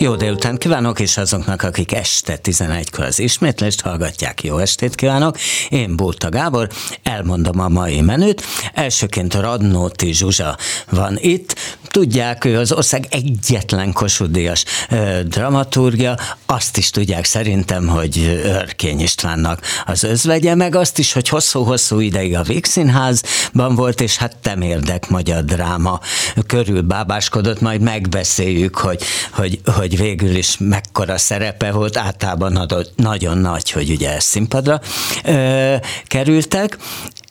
Jó délután kívánok, és azoknak, akik este 11-kor az ismétlést hallgatják, jó estét kívánok. Én Bóta Gábor, elmondom a mai menüt. Elsőként Radnóti Zsuzsa van itt. Tudják, ő az ország egyetlen kosudíjas dramaturgia. Azt is tudják szerintem, hogy Örkény Istvánnak az özvegye, meg azt is, hogy hosszú-hosszú ideig a Vígszínházban volt, és hát temérdek magyar dráma körül bábáskodott, majd megbeszéljük, hogy, hogy, hogy hogy végül is mekkora szerepe volt, általában nagyon nagy, hogy ugye színpadra ö, kerültek,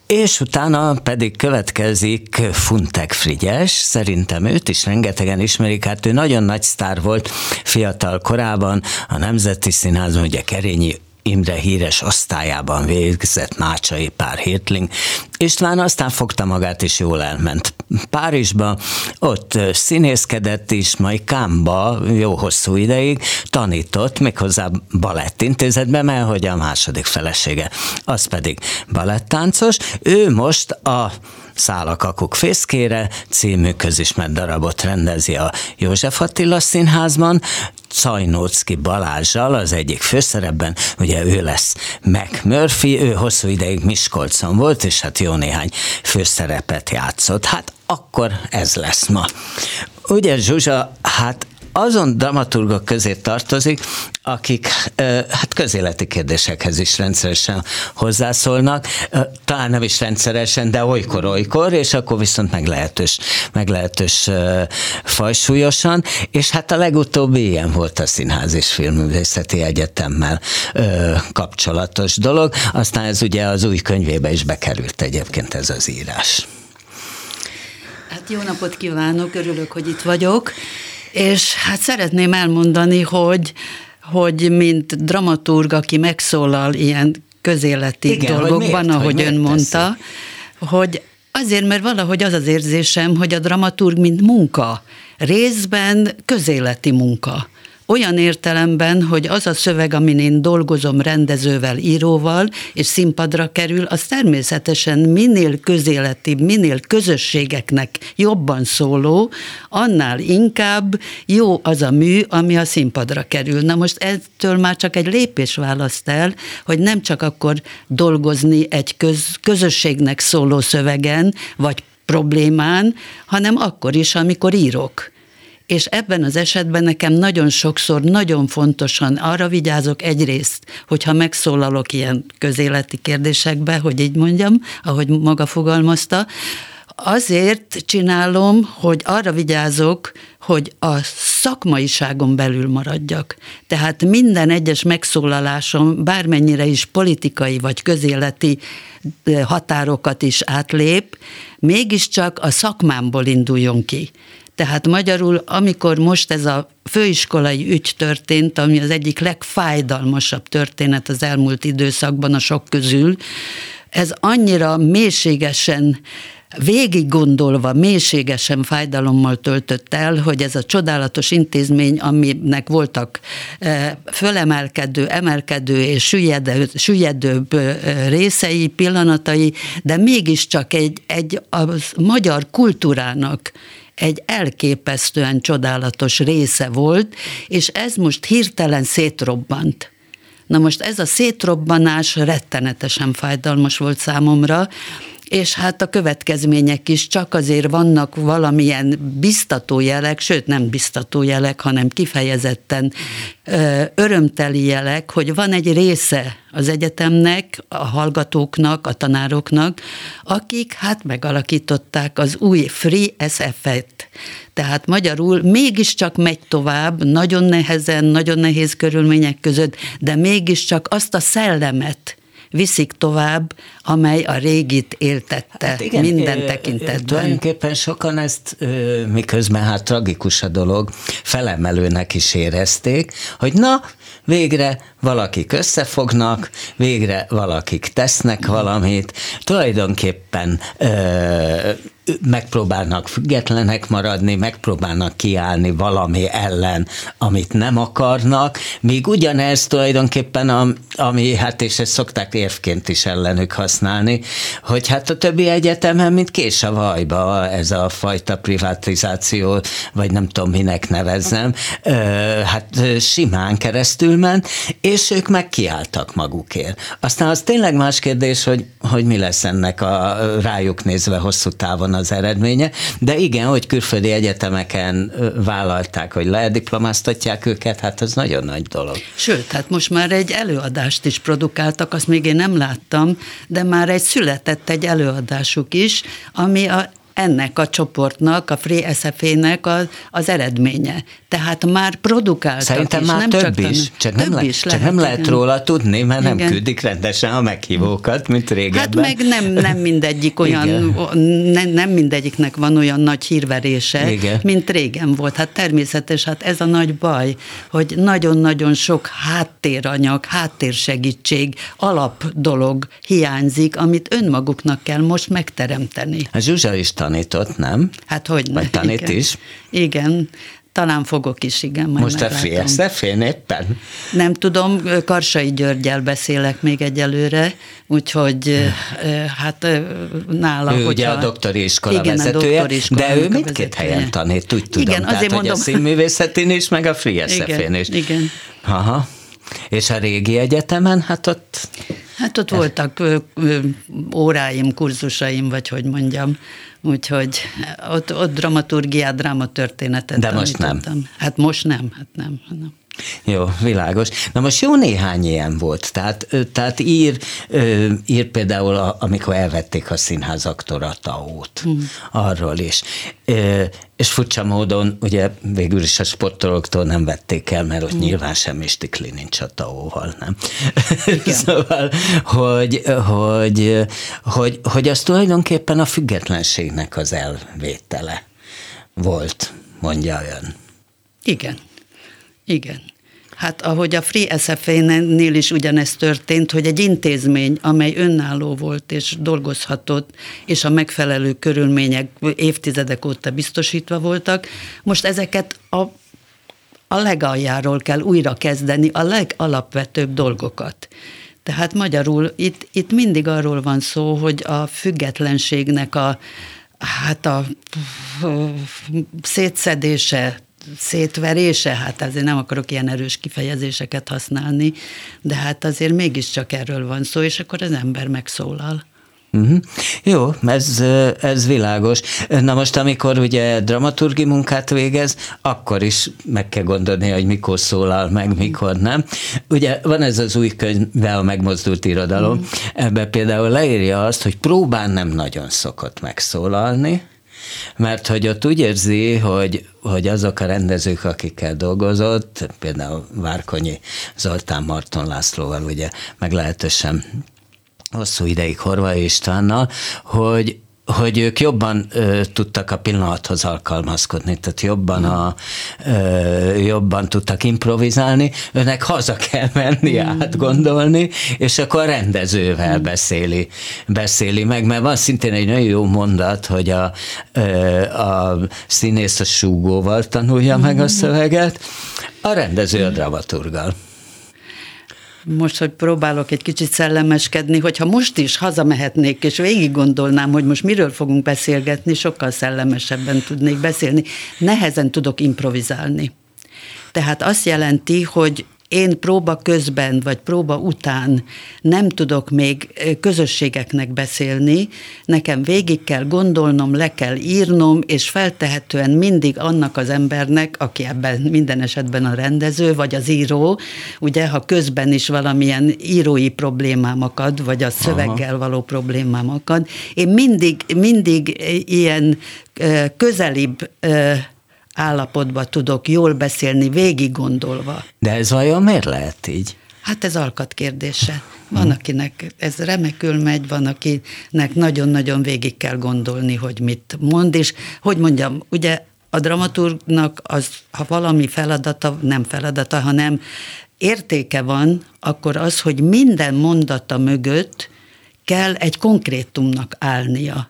és utána pedig következik Funtek Frigyes, szerintem őt is rengetegen ismerik, hát ő nagyon nagy sztár volt fiatal korában, a Nemzeti Színházban, ugye Kerényi Imre híres osztályában végzett Mácsai pár Hirtling. István aztán fogta magát, és jól elment Párizsba, ott színészkedett is, majd Kámba jó hosszú ideig tanított, méghozzá balettintézetben, mert hogy a második felesége, az pedig balettáncos. Ő most a Szálakakuk fészkére című közismert darabot rendezi a József Attila Színházban, Czajnócki Balázsjal az egyik főszerepben, ugye ő lesz Mac Murphy, ő hosszú ideig Miskolcon volt, és hát jó néhány főszerepet játszott. Hát akkor ez lesz ma. Ugye Zsuzsa, hát azon dramaturgok közé tartozik, akik hát közéleti kérdésekhez is rendszeresen hozzászólnak, talán nem is rendszeresen, de olykor-olykor, és akkor viszont meglehetős, meglehetős fajsúlyosan, és hát a legutóbbi ilyen volt a Színház és Filmművészeti Egyetemmel kapcsolatos dolog, aztán ez ugye az új könyvébe is bekerült egyébként ez az írás. Hát jó napot kívánok, örülök, hogy itt vagyok. És hát szeretném elmondani, hogy, hogy mint dramaturg, aki megszólal ilyen közéleti Igen, dolgokban, miért, ahogy hogy ön mondta, teszi? hogy azért, mert valahogy az az érzésem, hogy a dramaturg mint munka, részben közéleti munka olyan értelemben, hogy az a szöveg, amin én dolgozom rendezővel, íróval, és színpadra kerül, az természetesen minél közéletibb, minél közösségeknek jobban szóló, annál inkább jó az a mű, ami a színpadra kerül. Na most ettől már csak egy lépés választ el, hogy nem csak akkor dolgozni egy köz, közösségnek szóló szövegen, vagy problémán, hanem akkor is, amikor írok és ebben az esetben nekem nagyon sokszor, nagyon fontosan arra vigyázok egyrészt, hogyha megszólalok ilyen közéleti kérdésekbe, hogy így mondjam, ahogy maga fogalmazta, azért csinálom, hogy arra vigyázok, hogy a szakmaiságon belül maradjak. Tehát minden egyes megszólalásom, bármennyire is politikai vagy közéleti határokat is átlép, mégiscsak a szakmámból induljon ki. Tehát magyarul, amikor most ez a főiskolai ügy történt, ami az egyik legfájdalmasabb történet az elmúlt időszakban a sok közül, ez annyira mélységesen végig gondolva, mélységesen fájdalommal töltött el, hogy ez a csodálatos intézmény, aminek voltak e, fölemelkedő, emelkedő és süllyedő, süllyedőbb e, részei, pillanatai, de mégiscsak egy, egy a magyar kultúrának egy elképesztően csodálatos része volt, és ez most hirtelen szétrobbant. Na most ez a szétrobbanás rettenetesen fájdalmas volt számomra, és hát a következmények is csak azért vannak valamilyen biztató jelek, sőt nem biztató jelek, hanem kifejezetten ö, örömteli jelek, hogy van egy része az egyetemnek, a hallgatóknak, a tanároknak, akik hát megalakították az új Free SF-et. Tehát magyarul mégiscsak megy tovább, nagyon nehezen, nagyon nehéz körülmények között, de mégiscsak azt a szellemet, viszik tovább, amely a régit éltette hát igen, minden tekintetben. Tulajdonképpen sokan ezt, miközben hát tragikus a dolog, felemelőnek is érezték, hogy na, végre valakik összefognak, végre valakik tesznek valamit, tulajdonképpen megpróbálnak függetlenek maradni, megpróbálnak kiállni valami ellen, amit nem akarnak, míg ugyanez tulajdonképpen, ami, hát és ezt szokták érvként is ellenük használni, hogy hát a többi egyetemen, mint kés a vajba ez a fajta privatizáció, vagy nem tudom minek nevezzem, hát simán keresztül ment, és ők meg kiálltak magukért. Aztán az tényleg más kérdés, hogy, hogy mi lesz ennek a rájuk nézve hosszú távon az eredménye, de igen, hogy külföldi egyetemeken vállalták, hogy lediplomáztatják őket, hát ez nagyon nagy dolog. Sőt, hát most már egy előadást is produkáltak, azt még én nem láttam, de már egy született egy előadásuk is, ami a ennek a csoportnak, a Free SFA-nek az, az eredménye. Tehát már produkáltak Szerintem is, már nem több csak is, csak nem, le, is csak lehet, nem lehet igen. róla tudni, mert Igen. nem küldik rendesen a meghívókat, mint régebben. Hát meg nem, nem mindegyik olyan, nem, nem mindegyiknek van olyan nagy hírverése, Igen. mint régen volt. Hát természetes, hát ez a nagy baj, hogy nagyon-nagyon sok háttéranyag, háttérsegítség, alap dolog hiányzik, amit önmaguknak kell most megteremteni. A Zsuzsa is tanított, nem? Hát hogy Vagy tanít igen. is. Igen, talán fogok is, igen, majd Most a meglátom. FSF-én éppen? Nem tudom, Karsai Györgyel beszélek még egyelőre, úgyhogy hát nála, Ő hogyha... ugye a doktori iskola igen, vezetője, a doktori de ő mindkét helyen tanít, úgy tudom. Igen, Tehát, azért hogy mondom. a színművészetén is, meg a Free SF-én Igen, is. igen. Aha. És a régi egyetemen, hát ott Hát ott voltak ö, ö, óráim, kurzusaim, vagy hogy mondjam, úgyhogy ott, ott dramaturgiát, drámatörténetet De most nem. Hát most nem, hát nem. nem. Jó, világos. Na most jó néhány ilyen volt. Tehát, tehát ír, ír például, a, amikor elvették a színházaktól a taót, hmm. arról is. És furcsa módon, ugye végül is a sportolóktól nem vették el, mert ott hmm. nyilván semmi stikli nincs a taóval, nem? szóval, hogy, hogy, hogy, hogy az tulajdonképpen a függetlenségnek az elvétele volt, mondja ön. Igen. Igen. Hát ahogy a Free SFA-nél is ugyanezt történt, hogy egy intézmény, amely önálló volt és dolgozhatott, és a megfelelő körülmények évtizedek óta biztosítva voltak, most ezeket a, a legaljáról kell újra kezdeni, a legalapvetőbb dolgokat. Tehát magyarul itt, itt mindig arról van szó, hogy a függetlenségnek a, hát a szétszedése, szétverése, hát azért nem akarok ilyen erős kifejezéseket használni, de hát azért mégiscsak erről van szó, és akkor az ember megszólal. Uh-huh. Jó, ez, ez világos. Na most, amikor ugye dramaturgi munkát végez, akkor is meg kell gondolni, hogy mikor szólal meg, mikor nem. Ugye van ez az új könyve, a megmozdult irodalom, uh-huh. ebben például leírja azt, hogy próbán nem nagyon szokott megszólalni, mert hogy ott úgy érzi, hogy, hogy azok a rendezők, akikkel dolgozott, például Várkonyi Zoltán Marton Lászlóval ugye meglehetősen hosszú ideig Horvai Istvánnal, hogy, hogy ők jobban ö, tudtak a pillanathoz alkalmazkodni, tehát jobban, a, ö, jobban tudtak improvizálni, önnek haza kell menni, mm. átgondolni, és akkor a rendezővel mm. beszéli, beszéli meg, mert van szintén egy nagyon jó mondat, hogy a, ö, a színész a súgóval tanulja mm. meg a szöveget, a rendező a dramaturgal most, hogy próbálok egy kicsit szellemeskedni, hogyha most is hazamehetnék, és végig gondolnám, hogy most miről fogunk beszélgetni, sokkal szellemesebben tudnék beszélni. Nehezen tudok improvizálni. Tehát azt jelenti, hogy én próba közben, vagy próba után nem tudok még közösségeknek beszélni, nekem végig kell gondolnom, le kell írnom, és feltehetően mindig annak az embernek, aki ebben minden esetben a rendező, vagy az író, ugye, ha közben is valamilyen írói problémám akad, vagy a szöveggel Aha. való problémám akad, én mindig, mindig ilyen közelibb állapotba tudok jól beszélni, végig gondolva. De ez vajon miért lehet így? Hát ez alkat kérdése. Van, akinek ez remekül megy, van, akinek nagyon-nagyon végig kell gondolni, hogy mit mond, és hogy mondjam, ugye a dramaturgnak az, ha valami feladata, nem feladata, hanem értéke van, akkor az, hogy minden mondata mögött kell egy konkrétumnak állnia.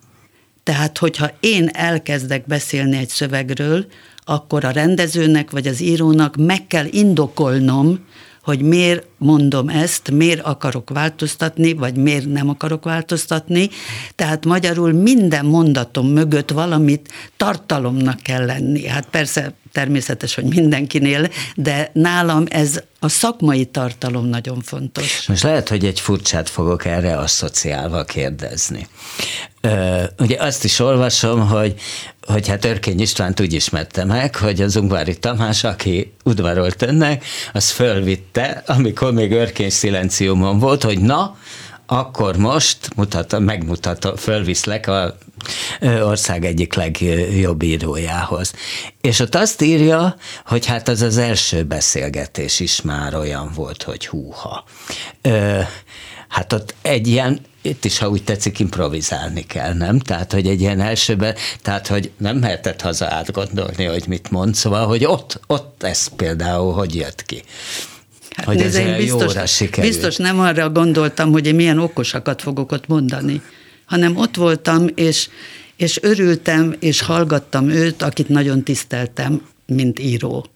Tehát, hogyha én elkezdek beszélni egy szövegről, akkor a rendezőnek vagy az írónak meg kell indokolnom, hogy miért mondom ezt, miért akarok változtatni, vagy miért nem akarok változtatni. Tehát magyarul minden mondatom mögött valamit tartalomnak kell lenni. Hát persze természetes, hogy mindenkinél, de nálam ez a szakmai tartalom nagyon fontos. Most lehet, hogy egy furcsát fogok erre asszociálva kérdezni. Ö, ugye azt is olvasom, hogy, hogy hát Örkény Istvánt úgy ismerte meg, hogy az Ungvári Tamás, aki udvarolt önnek, az fölvitte, amikor még Örkény szilenciumon volt, hogy na, akkor most mutatom, megmutatom, fölviszlek a ország egyik legjobb írójához. És ott azt írja, hogy hát az az első beszélgetés is már olyan volt, hogy húha. Hát ott egy ilyen itt is, ha úgy tetszik, improvizálni kell, nem? Tehát, hogy egy ilyen elsőben, tehát, hogy nem mehetett haza átgondolni, hogy mit mond, szóval, hogy ott, ott ez például hogy jött ki. Hát hogy nézd, ez biztos, biztos nem arra gondoltam, hogy én milyen okosakat fogok ott mondani, hanem ott voltam, és, és örültem, és hallgattam őt, akit nagyon tiszteltem, mint író.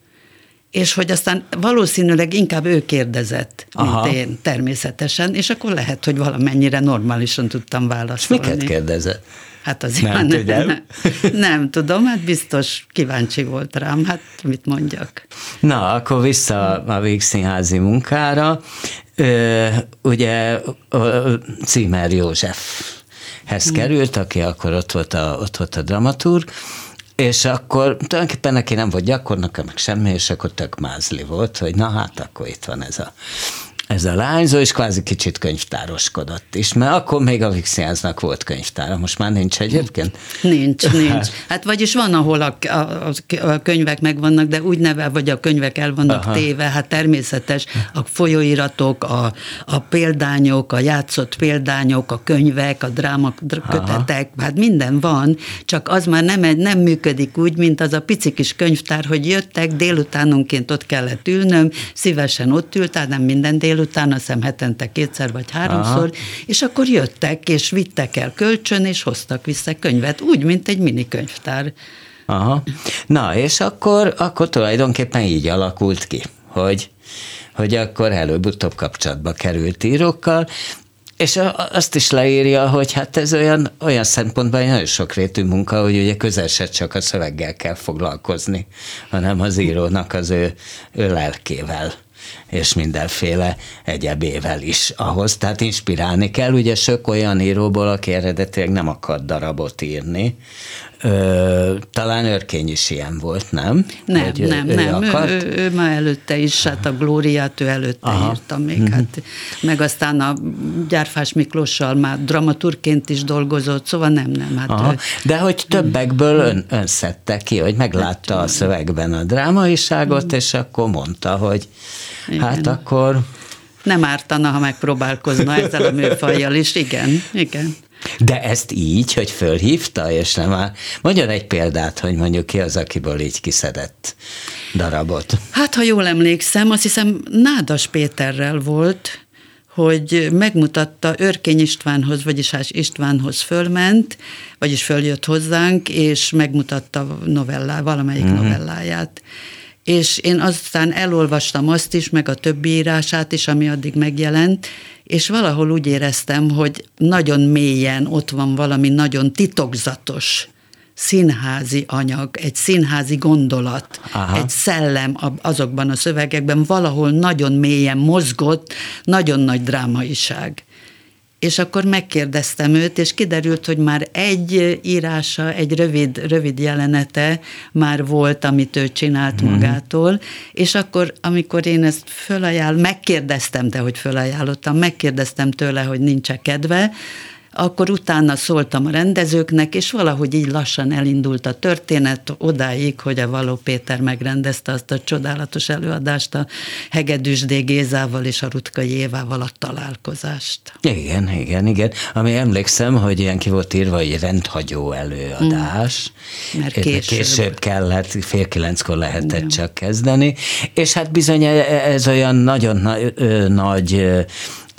És hogy aztán valószínűleg inkább ő kérdezett, mint Aha. én, természetesen, és akkor lehet, hogy valamennyire normálisan tudtam válaszolni. Miket kérdezett? Hát az nem, nem, nem, nem tudom, hát biztos kíváncsi volt rám, hát mit mondjak. Na, akkor vissza a Vígszínházi munkára. Ö, ugye Címer Józsefhez hmm. került, aki akkor ott volt a, ott volt a dramaturg, és akkor tulajdonképpen neki nem volt gyakornoka, meg semmi, és akkor tök mázli volt, hogy na hát akkor itt van ez a ez a lányzó, és kvázi kicsit könyvtároskodott is, mert akkor még a Vixiáznak volt könyvtára, most már nincs egyébként? Nincs, nincs. Hát vagyis van, ahol a, a, a könyvek megvannak, de úgy neve, vagy a könyvek el vannak Aha. téve, hát természetes, a folyóiratok, a, a példányok, a játszott példányok, a könyvek, a dráma kötetek, Aha. hát minden van, csak az már nem, nem működik úgy, mint az a pici kis könyvtár, hogy jöttek, délutánonként ott kellett ülnöm, szívesen ott ült, nem minden délután, délután, azt hiszem hetente kétszer vagy háromszor, Aha. és akkor jöttek, és vittek el kölcsön, és hoztak vissza könyvet, úgy, mint egy mini könyvtár. Aha. Na, és akkor, akkor tulajdonképpen így alakult ki, hogy, hogy akkor előbb-utóbb kapcsolatba került írókkal, és azt is leírja, hogy hát ez olyan, olyan szempontban egy nagyon sokrétű munka, hogy ugye közel se csak a szöveggel kell foglalkozni, hanem az írónak az ő, ő lelkével és mindenféle egyebével is ahhoz. Tehát inspirálni kell. Ugye sok olyan íróból, aki eredetileg nem akar darabot írni, Ö, talán Örkény is ilyen volt, nem? Nem, Hogy nem, ő, nem. Ő, ő, ő, ő már előtte is, hát a Glóriát ő előtte Aha. írta még, mm-hmm. hát meg aztán a Gyárfás Miklossal már dramaturként is dolgozott, szóval nem, nem. Hát Aha. Ő, De hogy többekből ön, ön szedte ki, hogy meglátta hát, a szövegben a drámaiságot, mm. és akkor mondta, hogy igen. hát akkor... Nem ártana, ha megpróbálkozna ezzel a műfajjal is, igen, igen. De ezt így, hogy fölhívta, és nem már... Mondjon egy példát, hogy mondjuk ki az, akiből így kiszedett darabot. Hát, ha jól emlékszem, azt hiszem Nádas Péterrel volt, hogy megmutatta Örkény Istvánhoz, vagyis hát Istvánhoz fölment, vagyis följött hozzánk, és megmutatta novellá, valamelyik mm-hmm. novelláját. És én aztán elolvastam azt is, meg a többi írását is, ami addig megjelent, és valahol úgy éreztem, hogy nagyon mélyen ott van valami nagyon titokzatos színházi anyag, egy színházi gondolat, Aha. egy szellem azokban a szövegekben valahol nagyon mélyen mozgott, nagyon nagy drámaiság és akkor megkérdeztem őt, és kiderült, hogy már egy írása, egy rövid, rövid jelenete már volt, amit ő csinált mm-hmm. magától, és akkor, amikor én ezt fölajánl, megkérdeztem, de hogy fölajánlottam, megkérdeztem tőle, hogy nincs kedve, akkor utána szóltam a rendezőknek, és valahogy így lassan elindult a történet odáig, hogy a Való Péter megrendezte azt a csodálatos előadást a Hegedűsdé Gézával és a Rutkai Évával a találkozást. Igen, igen, igen. Ami emlékszem, hogy ilyen ki volt írva, hogy rendhagyó előadás. Mm. Mert később. később kellett, fél kilenckor lehetett igen. csak kezdeni, és hát bizony ez olyan nagyon nagy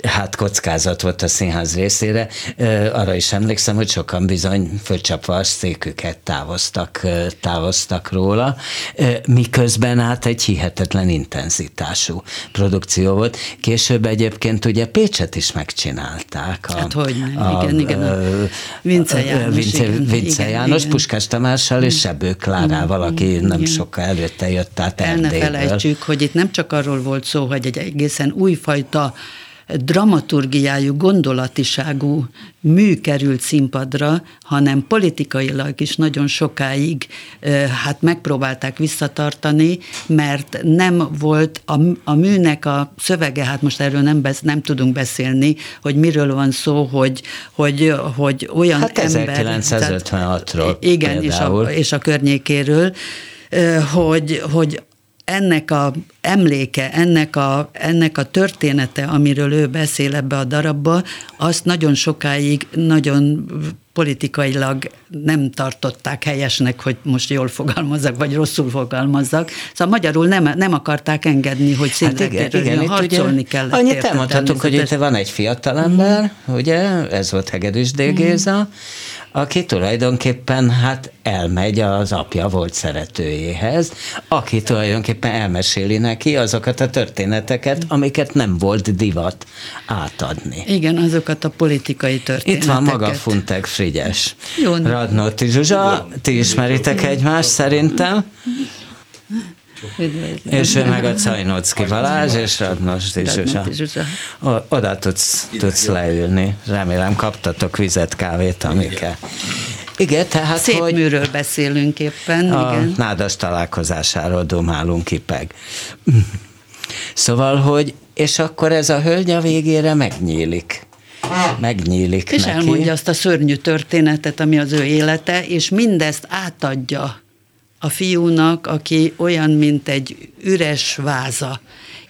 hát kockázat volt a színház részére. Arra is emlékszem, hogy sokan bizony fölcsapva a széküket távoztak, távoztak róla, miközben hát egy hihetetlen intenzitású produkció volt. Később egyébként ugye Pécset is megcsinálták. A, hát hogy a, igen, igen. A, Vince János, Vince, igen, Vince igen, János igen. Puskás Tamással és Sebő Klárával, aki igen. nem sokkal előtte jött át El ne felejtsük, hogy itt nem csak arról volt szó, hogy egy egészen újfajta dramaturgiájú, gondolatiságú mű került színpadra, hanem politikailag is nagyon sokáig hát megpróbálták visszatartani, mert nem volt a, a műnek a szövege, hát most erről nem, besz, nem tudunk beszélni, hogy miről van szó, hogy, hogy, hogy olyan hát ember... 1956-ról Igen, és a, és a környékéről, hogy, hogy ennek a emléke, ennek a, ennek a története, amiről ő beszél ebbe a darabba, azt nagyon sokáig nagyon politikailag nem tartották helyesnek, hogy most jól fogalmazzak, vagy rosszul fogalmazzak. Szóval magyarul nem, nem akarták engedni, hogy szintén hát igen, igen, harcolni ugye, kellett. Annyit elmondhatunk, hogy itt van egy fiatalember, mm. ugye, ez volt Hegedűs D. Géza, mm aki tulajdonképpen hát elmegy az apja volt szeretőjéhez, aki tulajdonképpen elmeséli neki azokat a történeteket, amiket nem volt divat átadni. Igen, azokat a politikai történeteket. Itt van maga Funtek Frigyes. Jó. Radnóti Zsuzsa, ti ismeritek egymást szerintem? Üdvözlöm. És ő meg a Cajnocki Balázs, és Radnos Zsuzsa. Oda tudsz, tudsz leülni. Remélem kaptatok vizet, kávét, amikkel. Igen, tehát, Szép hogy műről beszélünk éppen. A igen. nádas találkozásáról domálunk kipeg. Szóval, hogy és akkor ez a hölgy a végére megnyílik megnyílik És neki. elmondja azt a szörnyű történetet, ami az ő élete, és mindezt átadja a fiúnak, aki olyan, mint egy üres váza.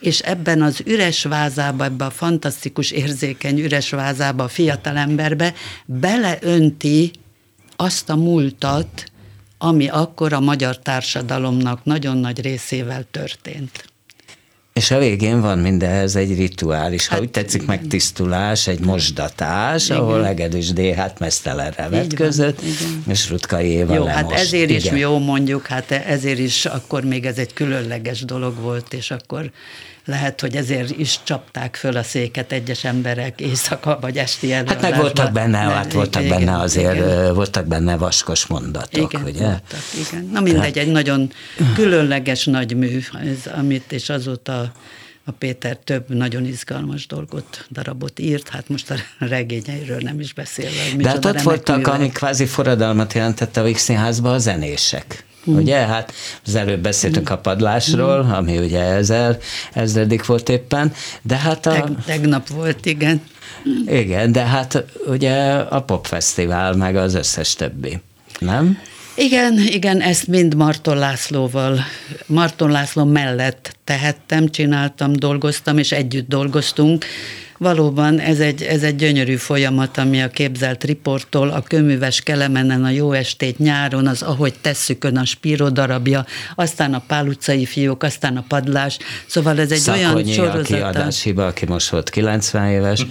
És ebben az üres vázába, ebben a fantasztikus érzékeny üres vázába, a fiatalemberbe beleönti azt a múltat, ami akkor a magyar társadalomnak nagyon nagy részével történt. És a végén van mindehhez egy rituális, hát, ha úgy tetszik, igen. megtisztulás, egy mosdatás, igen. ahol Egedűs D. hát mesztelenre vetközött, és Rutkai Éva Jó, hát ezért igen. is jó mondjuk, hát ezért is akkor még ez egy különleges dolog volt, és akkor lehet, hogy ezért is csapták föl a széket egyes emberek éjszaka vagy esti előadásban. Hát meg voltak benne, hát voltak igen, benne azért, igen. voltak benne vaskos mondatok, igen, ugye? Voltak, igen. Na mindegy, egy nagyon különleges nagy mű, ez, amit és azóta a Péter több nagyon izgalmas dolgot, darabot írt, hát most a regényeiről nem is beszélve. De hát ott voltak, amik kvázi forradalmat jelentette a Vígszínházban a zenések. Mm. Ugye, hát az előbb beszéltünk mm. a padlásról, mm. ami ugye ezer, ezredik volt éppen, de hát a... Teg, tegnap volt, igen. Igen, de hát ugye a popfesztivál, meg az összes többi, nem? Igen, igen, ezt mind Marton Lászlóval, Marton László mellett tehettem, csináltam, dolgoztam, és együtt dolgoztunk, Valóban ez egy, ez egy gyönyörű folyamat, ami a képzelt riporttól, a köműves kelemenen, a jó estét nyáron, az ahogy tesszükön a spíró darabja, aztán a pál utcai fiók, aztán a padlás. Szóval ez egy Szakonyi, olyan sorozat. aki adáshiba, aki most volt 90 éves.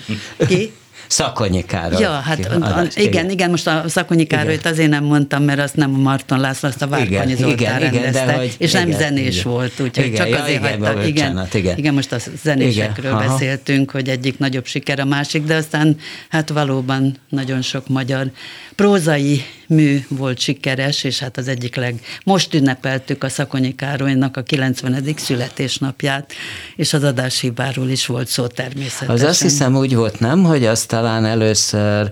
Ki? Szakonyi Károly. Ja, hát a, a, igen, igen, most a Szakonyi Károlyt azért nem mondtam, mert azt nem a Marton László, azt a Várkonyi Zoltán igen, rendezte, igen, hogy, és igen, nem zenés igen. volt, úgyhogy igen, csak ja, azért igen, hagyta. Igen, igen, igen, most a zenésekről igen, beszéltünk, hogy egyik nagyobb siker a másik, de aztán hát valóban nagyon sok magyar prózai mű volt sikeres, és hát az egyik leg... Most ünnepeltük a Szakonyi Károlynak a 90. születésnapját, és az adáshibáról is volt szó természetesen. Az azt hiszem úgy volt, nem, hogy azt talán először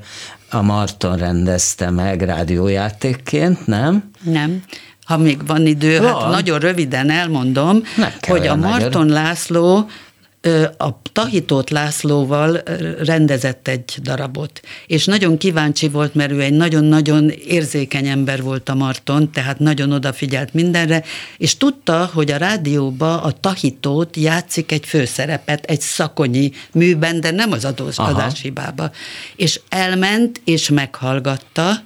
a Marton rendezte meg rádiójátékként, nem? Nem ha még van idő, hát van. hát nagyon röviden elmondom, hogy a Marton. László a Tahitót Lászlóval rendezett egy darabot, és nagyon kíváncsi volt, mert ő egy nagyon-nagyon érzékeny ember volt a Marton, tehát nagyon odafigyelt mindenre, és tudta, hogy a rádióba a Tahitót játszik egy főszerepet, egy szakonyi műben, de nem az adáshibába. És elment, és meghallgatta,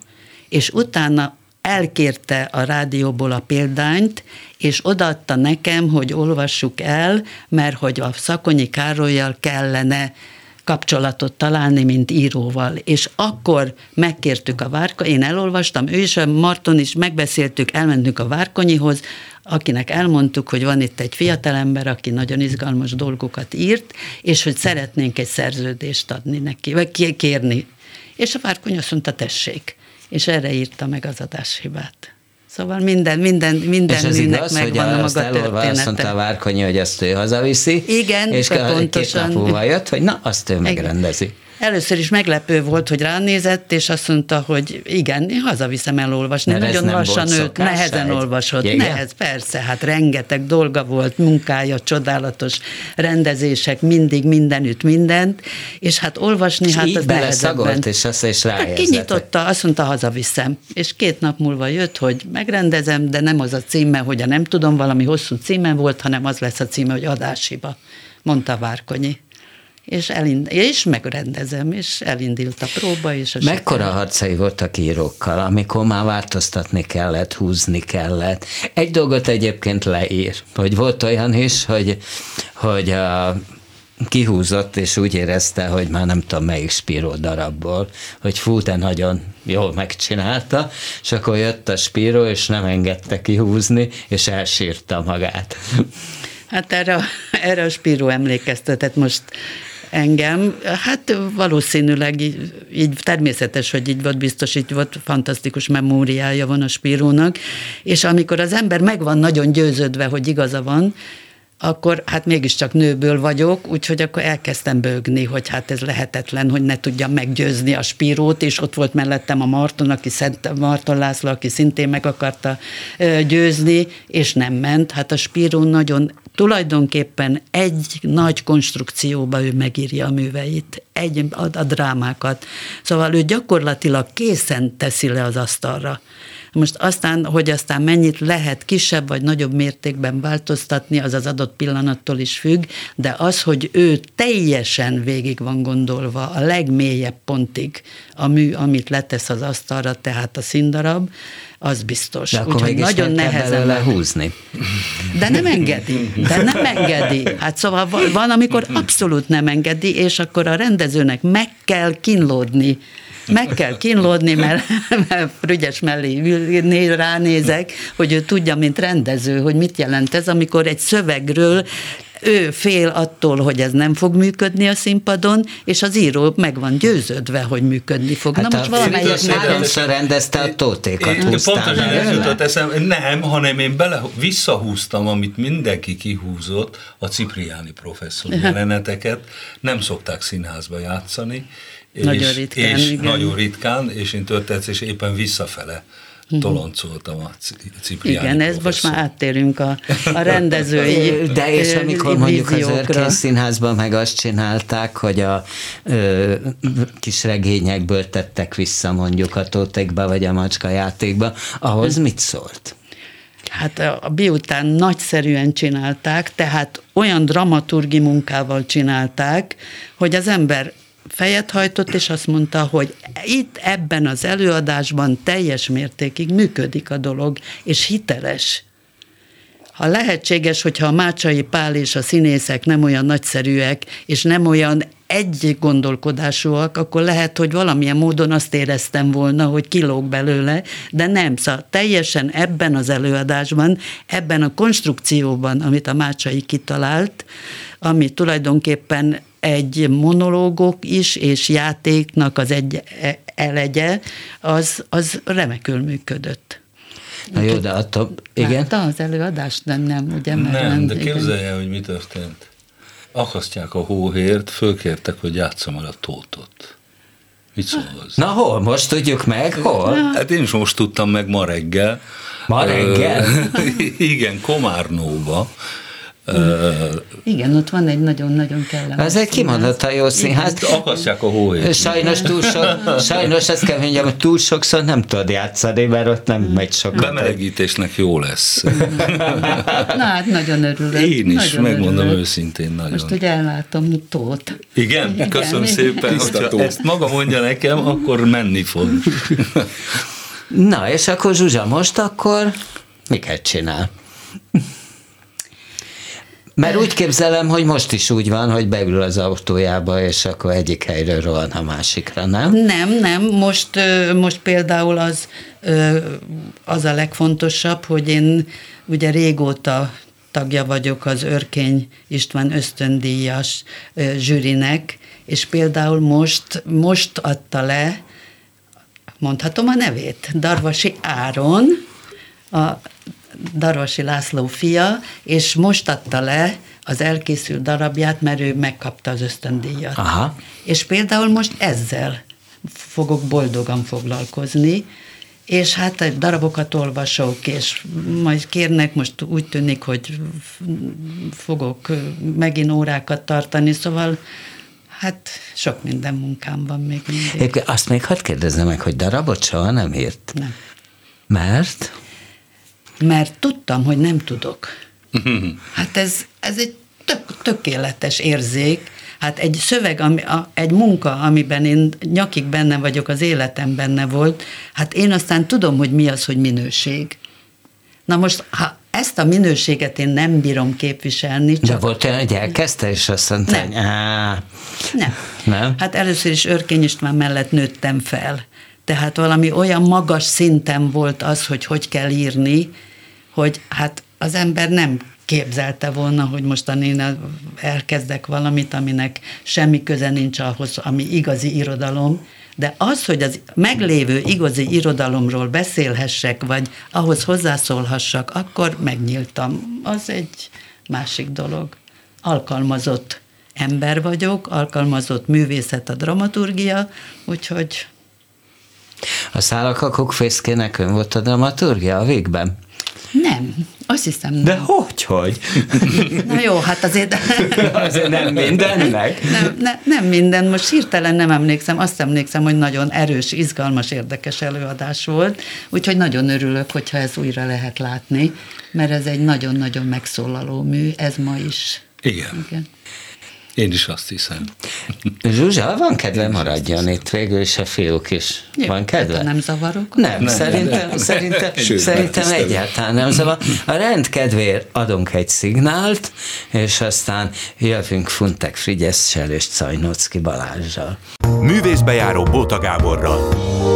és utána elkérte a rádióból a példányt, és odaadta nekem, hogy olvassuk el, mert hogy a Szakonyi Károlyjal kellene kapcsolatot találni, mint íróval. És akkor megkértük a Várka, én elolvastam, ő is, a Marton is megbeszéltük, elmentünk a Várkonyihoz, akinek elmondtuk, hogy van itt egy fiatalember, aki nagyon izgalmas dolgokat írt, és hogy szeretnénk egy szerződést adni neki, vagy kérni. És a Várkony azt mondta, tessék. És erre írta meg az adáshibát. Szóval minden, minden, minden és ez igaz, megvan hogy a maga története. azt mondta a Várkonyi, hogy ezt ő hazaviszi. Igen, és pontosan. két nap jött, hogy na, azt ő megrendezi. Először is meglepő volt, hogy ránézett, és azt mondta, hogy igen, én hazaviszem elolvasni. Mert Nagyon lassan őt, nehezen olvasott. Igen? Nehez, persze, hát rengeteg dolga volt, munkája, csodálatos rendezések, mindig mindenütt mindent, és hát olvasni, És hát így az nehezebben. és azt is Hát kinyitotta, azt mondta, hazaviszem. És két nap múlva jött, hogy megrendezem, de nem az a címe, hogy a nem tudom, valami hosszú címe volt, hanem az lesz a címe, hogy adáshiba, mondta Várkonyi. És, elind- és megrendezem, és elindult a próba, és a Mekkora harcai voltak írókkal, amikor már változtatni kellett, húzni kellett. Egy dolgot egyébként leír, hogy volt olyan is, hogy, hogy a, kihúzott, és úgy érezte, hogy már nem tudom melyik Spiro darabból, hogy fú, de nagyon jól megcsinálta, és akkor jött a Spiro, és nem engedte kihúzni, és elsírta magát. Hát erre, erre a Spiro emlékeztetett most engem. Hát valószínűleg így, így természetes, hogy így volt, biztos így volt, fantasztikus memóriája van a Spirónak, és amikor az ember meg van nagyon győződve, hogy igaza van, akkor hát mégiscsak nőből vagyok, úgyhogy akkor elkezdtem bőgni, hogy hát ez lehetetlen, hogy ne tudjam meggyőzni a Spírót, és ott volt mellettem a Marton, aki Szent Marton László, aki szintén meg akarta győzni, és nem ment. Hát a Spíró nagyon tulajdonképpen egy nagy konstrukcióba ő megírja a műveit, egy, a, a drámákat. Szóval ő gyakorlatilag készen teszi le az asztalra. Most aztán, hogy aztán mennyit lehet kisebb vagy nagyobb mértékben változtatni, az az adott pillanattól is függ, de az, hogy ő teljesen végig van gondolva a legmélyebb pontig a mű, amit letesz az asztalra, tehát a színdarab, az biztos. De akkor Úgyhogy nagyon nehezen belőle lehet. húzni. De nem engedi. De nem engedi. Hát szóval van, amikor abszolút nem engedi, és akkor a rendezőnek meg kell kínlódni. Meg kell kínlódni, mert, mert Frügyes mellé ránézek, hogy ő tudja, mint rendező, hogy mit jelent ez, amikor egy szövegről ő fél attól, hogy ez nem fog működni a színpadon, és az író meg van győződve, hogy működni fog. Hát Na most valamelyik már rendezte a tótékat, Én pontosan ez jutott eszem, nem, hanem én bele, visszahúztam, amit mindenki kihúzott, a Cipriáni professzor jeleneteket, nem szokták színházba játszani. Nagyon és, ritkán, és igen. Nagyon ritkán, és én történet, és éppen visszafele toloncoltam a Ci- Cipriáni Igen, ez most már áttérünk a, a rendezői De és amikor mondjuk az. Örkény Színházban meg azt csinálták, hogy a ö, kis regényekből tettek vissza mondjuk a tótékba vagy a macska játékba, ahhoz mit szólt? Hát a biután nagyszerűen csinálták, tehát olyan dramaturgi munkával csinálták, hogy az ember fejet hajtott, és azt mondta, hogy itt ebben az előadásban teljes mértékig működik a dolog, és hiteles. Ha lehetséges, hogyha a Mácsai Pál és a színészek nem olyan nagyszerűek, és nem olyan egy gondolkodásúak, akkor lehet, hogy valamilyen módon azt éreztem volna, hogy kilóg belőle, de nem. Szóval teljesen ebben az előadásban, ebben a konstrukcióban, amit a Mácsai kitalált, ami tulajdonképpen egy monológok is, és játéknak az egy e- elegye, az, az remekül működött. Na jó, de attól, igen? Látta az előadást? Nem, nem, ugye? Mert Nem, de igen. képzelje, hogy mi történt. Akasztják a hóhért, fölkértek, hogy játsszam el a tótot. Mit szól hozzá? Na hol? Most tudjuk meg, hol? Hát én is most tudtam meg ma reggel. Ma reggel? Ö, Igen, Komárnóba. Igen, ott van egy nagyon-nagyon kellemes. Ez egy kimondottan jó színház. Akasztják a hóhért. Sajnos túl sok, sajnos ezt kell mondjam, hogy túl sokszor nem tudod játszani, mert ott nem megy sokat. Bemelegítésnek jó lesz. Na hát nagyon örülök. Én is, nagyon megmondom örülök. őszintén nagyon. Most ugye ellátom tót. Igen, köszönöm Igen. szépen. Tó. ezt maga mondja nekem, akkor menni fog. Na, és akkor Zsuzsa, most akkor miket csinál? Mert úgy képzelem, hogy most is úgy van, hogy beül az autójába, és akkor egyik helyről rohan a másikra, nem? Nem, nem. Most, most például az, az a legfontosabb, hogy én ugye régóta tagja vagyok az Örkény István ösztöndíjas zsűrinek, és például most, most adta le, mondhatom a nevét, Darvasi Áron, a Darvasi László fia, és most adta le az elkészült darabját, mert ő megkapta az ösztöndíjat. Aha. És például most ezzel fogok boldogan foglalkozni, és hát darabokat olvasok, és majd kérnek, most úgy tűnik, hogy fogok megint órákat tartani, szóval hát sok minden munkám van még mindig. Azt még hadd kérdezzem meg, hogy darabot soha nem írt? Nem. Mert? Mert tudtam, hogy nem tudok. Hát ez, ez egy tök, tökéletes érzék, Hát egy szöveg, ami, a, egy munka, amiben én nyakig benne vagyok, az életem benne volt, hát én aztán tudom, hogy mi az, hogy minőség. Na most, ha ezt a minőséget én nem bírom képviselni. Csak... De volt olyan, hogy elkezdte, és azt mondta, nem. Nem. nem. Hát először is Örkény István mellett nőttem fel. Tehát valami olyan magas szinten volt az, hogy hogy kell írni, hogy hát az ember nem képzelte volna, hogy most én elkezdek valamit, aminek semmi köze nincs ahhoz, ami igazi irodalom, de az, hogy az meglévő igazi irodalomról beszélhessek, vagy ahhoz hozzászólhassak, akkor megnyíltam. Az egy másik dolog. Alkalmazott ember vagyok, alkalmazott művészet a dramaturgia, úgyhogy... A szálakakok fészkének ön volt a dramaturgia a végben? Nem, azt hiszem nem. De hogy, hogy? Na jó, hát azért... azért nem mindennek? Nem, ne, nem minden, most hirtelen nem emlékszem, azt emlékszem, hogy nagyon erős, izgalmas, érdekes előadás volt, úgyhogy nagyon örülök, hogyha ez újra lehet látni, mert ez egy nagyon-nagyon megszólaló mű, ez ma is. Igen. Igen. Én is azt hiszem. Zsuzsa, van kedve maradjon itt végül is a fiúk is. Jó, van kedve? Nem zavarok? Nem, nem szerintem, nem. szerintem, Sőt, szerintem egyáltalán nem zavar. A rend kedvéért adunk egy szignált, és aztán jövünk Funtek Frigyessel és Cajnocki Balázsjal. Művészbejáró Bóta Gáborral.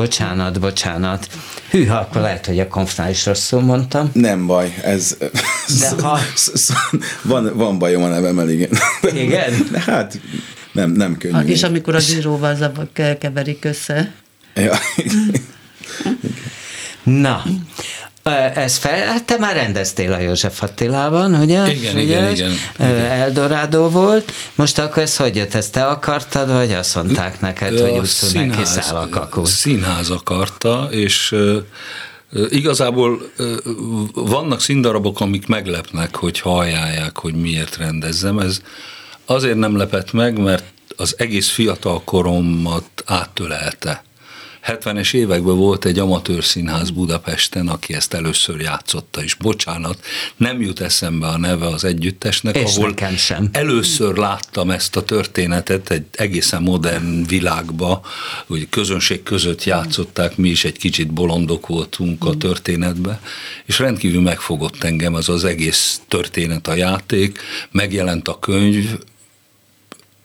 Bocsánat, bocsánat. Hűha, akkor lehet, hogy a konfnál is rosszul mondtam. Nem baj, ez... De ha... van, van bajom a nevemmel, igen. Igen? De hát nem, nem könnyű. És amikor a zsíróval keverik össze. Ja. Na, ez fel, hát te már rendeztél a József Attilában, ugye? Igen, ugye? igen, igen. Eldorádó volt. Most akkor ez hogy jött? Ezt te akartad, vagy azt mondták neked, hogy úgy színház, kiszáll a kakó? Színház akarta, és Igazából vannak színdarabok, amik meglepnek, hogy hallják, hogy miért rendezzem. Ez azért nem lepett meg, mert az egész fiatal koromat áttölelte. 70-es években volt egy amatőr színház Budapesten, aki ezt először játszotta, és bocsánat, nem jut eszembe a neve az együttesnek, és ahol sem. először láttam ezt a történetet egy egészen modern világba, hogy közönség között játszották, mi is egy kicsit bolondok voltunk a történetbe, és rendkívül megfogott engem az az egész történet, a játék, megjelent a könyv,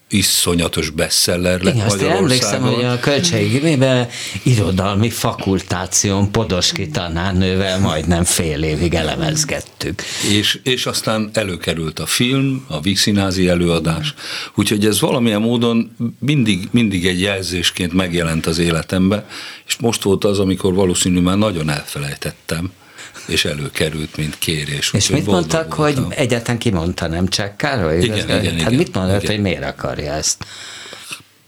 iszonyatos bestseller lett Igen, azt én emlékszem, hogy a Kölcsei Gimiben irodalmi fakultáción Podoski tanárnővel majdnem fél évig elemezgettük. És, és aztán előkerült a film, a Vígszínázi előadás, úgyhogy ez valamilyen módon mindig, mindig egy jelzésként megjelent az életembe, és most volt az, amikor valószínű már nagyon elfelejtettem, és előkerült, mint kérés. És mit mondtak, voltam. hogy egyáltalán kimondta, nem csak Károly? Igen, igen, igen, hát mit mondott, igen. hogy miért akarja ezt?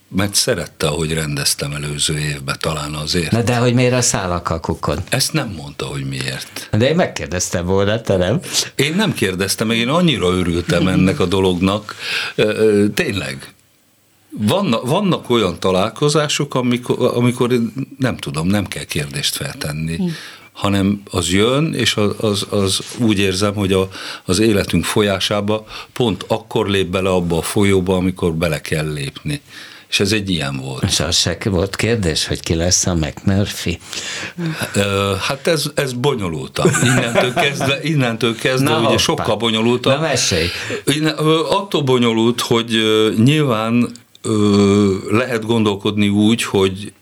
Mert szerette, hogy rendeztem előző évben, talán azért. Na de hogy miért a szálakakukon? Ezt nem mondta, hogy miért. De én megkérdeztem volna, te nem? Én nem kérdeztem, meg én annyira örültem ennek a dolognak. Tényleg, vannak, vannak olyan találkozások, amikor, amikor nem tudom, nem kell kérdést feltenni. Hanem az jön, és az, az, az úgy érzem, hogy a, az életünk folyásába pont akkor lép bele abba a folyóba, amikor bele kell lépni. És ez egy ilyen volt. És az se volt kérdés, hogy ki lesz a McMurphy? Hát ez, ez bonyolultabb. Innentől kezdve, innentől kezdve Na, ugye hoppá. sokkal bonyolultabb. Na mesélj. Attól bonyolult, hogy nyilván lehet gondolkodni úgy, hogy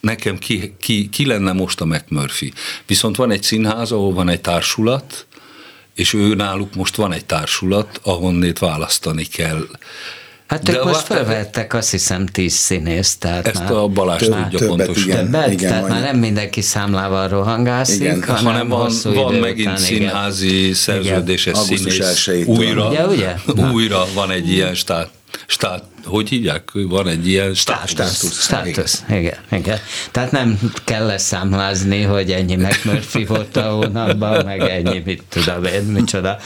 nekem ki, ki, ki lenne most a McMurphy. Viszont van egy színház, ahol van egy társulat, és ő náluk most van egy társulat, ahonnét választani kell. Hát ők De most felvettek azt hiszem tíz színészt. Tehát ezt már a Balázs több, tudja többet, pontosan. Igen, többet, igen, tehát már nem mindenki számlával rohangászik, igen. hanem, hanem van, van megint után, színházi igen. szerződéses színész. Újra, ugye, ugye? újra van egy ilyen stát, stát hogy hívják? Van egy ilyen státusz. Státusz, igen. igen. Tehát nem kell leszámlázni, hogy ennyi McMurphy volt a hónapban, meg ennyi, mit tudom én, micsoda.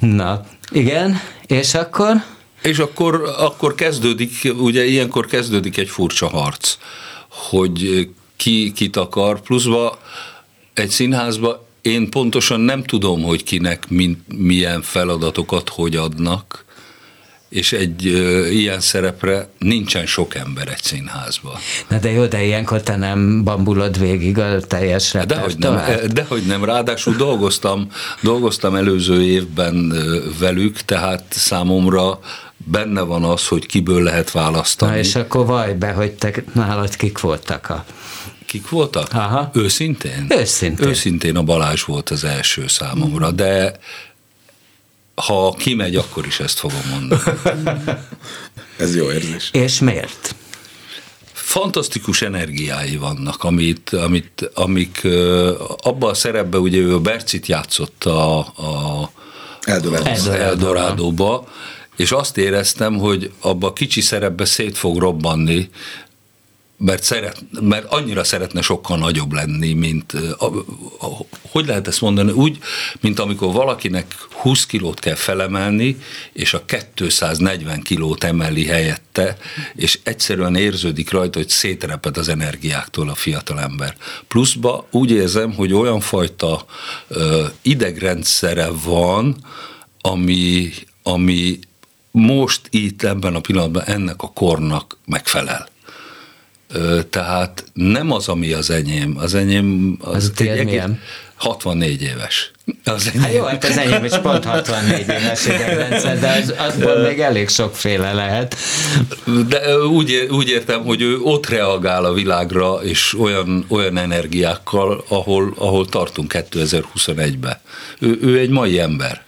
Na, igen, és akkor? És akkor, akkor kezdődik, ugye ilyenkor kezdődik egy furcsa harc, hogy ki kit akar, pluszba egy színházba én pontosan nem tudom, hogy kinek mint, milyen feladatokat hogy adnak, és egy ö, ilyen szerepre nincsen sok ember egy színházban. Na de jó, de ilyenkor te nem bambulod végig a teljes Dehogy nem, dehogy nem, ráadásul dolgoztam, dolgoztam előző évben velük, tehát számomra benne van az, hogy kiből lehet választani. Na és akkor vaj be, hogy te nálad kik voltak a Kik voltak? Aha. Őszintén? Őszintén. Őszintén a Balázs volt az első számomra, de ha kimegy, akkor is ezt fogom mondani. Ez jó érzés. És miért? Fantasztikus energiái vannak, amit, amit, amik abban a szerepben, ugye ő a Bercit játszott a, a Eldorado. Eldorádóba, és azt éreztem, hogy abba a kicsi szerepbe szét fog robbanni, mert, szeret, mert annyira szeretne sokkal nagyobb lenni, mint, a, a, hogy lehet ezt mondani, úgy, mint amikor valakinek 20 kilót kell felemelni, és a 240 kilót emeli helyette, és egyszerűen érződik rajta, hogy szétreped az energiáktól a fiatal ember. Pluszba úgy érzem, hogy olyan fajta ö, idegrendszere van, ami, ami most itt ebben a pillanatban ennek a kornak megfelel tehát nem az, ami az enyém. Az enyém... Az, az egy egész, milyen? 64 éves. Az hát jó, hát az enyém is pont 64 éves idegrendszer, de az, azból még elég sokféle lehet. De úgy, úgy értem, hogy ő ott reagál a világra, és olyan, olyan energiákkal, ahol, ahol tartunk 2021-ben. Ő, ő egy mai ember.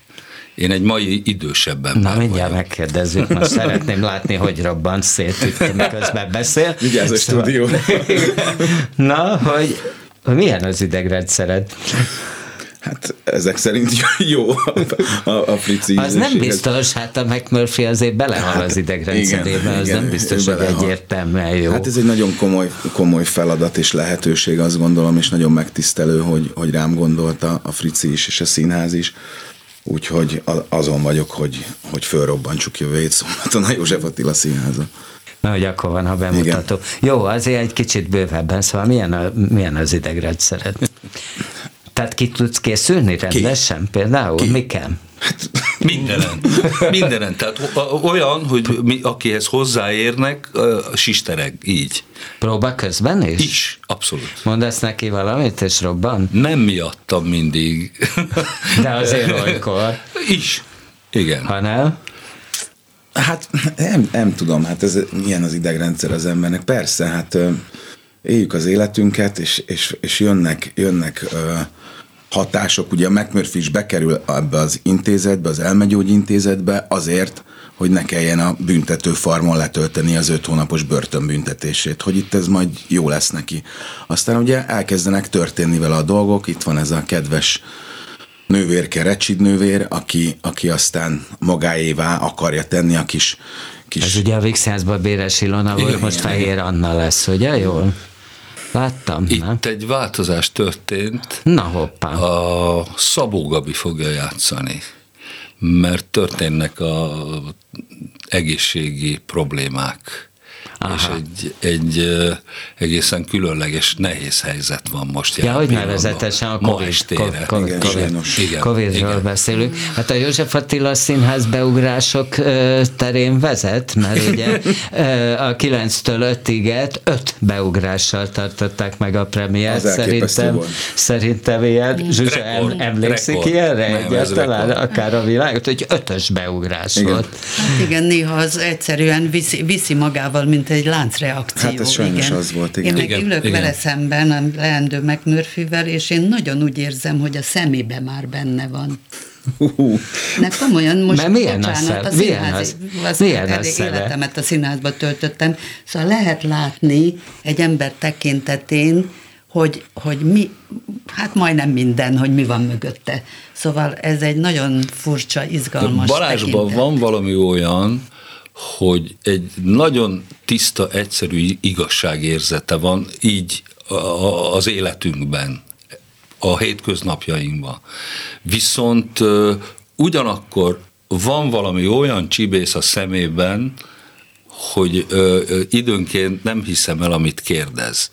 Én egy mai idősebb ember Na, mindjárt vagyok. megkérdezzük, most szeretném látni, hogy robban szét, miközben beszél. Vigyázz a szóval... stúdió. Na, hogy, hogy milyen az idegrendszered? Hát ezek szerint jó a, a, a frici Az nem biztos, hát a McMurphy azért belehal hát, az idegrendszerébe, igen, az igen, nem biztos, hogy egyértelműen jó. Hát ez egy nagyon komoly, komoly feladat és lehetőség, azt gondolom, és nagyon megtisztelő, hogy, hogy rám gondolta a frici is és a színház is Úgyhogy azon vagyok, hogy, hogy fölrobbantsuk jövő hét szombaton a József Attila színháza. Na, hogy akkor van a bemutató. Igen. Jó, azért egy kicsit bővebben, szóval milyen, a, milyen az idegrendszered? Tehát ki tudsz készülni rendesen ki? például? Ki? Miken? Mindenen. Mindenen. Tehát olyan, hogy mi, akihez hozzáérnek, sistereg, így. Próba közben is? Is, abszolút. Mondasz neki valamit, és robban? Nem miattam mindig. De azért olykor. Is, igen. Ha nem? Hát nem, nem tudom, hát ez milyen az idegrendszer az embernek. Persze, hát éljük az életünket, és, és, és jönnek, jönnek hatások, ugye a McMurphy is bekerül ebbe az intézetbe, az elmegyógyintézetbe azért, hogy ne kelljen a büntető farmon letölteni az öt hónapos börtönbüntetését, hogy itt ez majd jó lesz neki. Aztán ugye elkezdenek történni vele a dolgok, itt van ez a kedves nővérke, Recsid nővér, aki, aki aztán magáévá akarja tenni a kis... kis... Ez ugye a Vixházban Béres Ilona volt, most Fehér Anna lesz, ugye? Jól? Láttam. Itt nem? egy változás történt. Na hoppá. A Szabó Gabi fogja játszani, mert történnek a egészségi problémák. Aha. és egy, egy egészen különleges, nehéz helyzet van most. Ja, hogy nevezetesen a COVID, COVID, COVID, COVID, igen, Covidról igen. beszélünk. Hát a József Attila Színház beugrások terén vezet, mert ugye a 9-től 5-ig öt beugrással tartották meg a premiért. Szerintem, szerintem ilyen, Zsuzsa emlékszik rekord. ilyenre Nem, egyáltalán, akár a világot, hogy ötös beugrás igen. volt. Hát igen, néha az egyszerűen viszi, viszi magával, mint egy láncreakció. Hát ez sajnos igen. az volt, igen. Én meg igen, ülök igen. vele szemben, a leendő McMurphy-vel, és én nagyon úgy érzem, hogy a szemébe már benne van. Uh. Ne komolyan, most Mert milyen bocsánat, a, a milyen az, az, milyen az életemet a színházba töltöttem, szóval lehet látni egy ember tekintetén, hogy, hogy mi, hát majdnem minden, hogy mi van mögötte. Szóval ez egy nagyon furcsa, izgalmas Balázsban tekintet. van valami olyan, hogy egy nagyon tiszta, egyszerű igazságérzete van így az életünkben, a hétköznapjainkban. Viszont ugyanakkor van valami olyan csibész a szemében, hogy időnként nem hiszem el, amit kérdez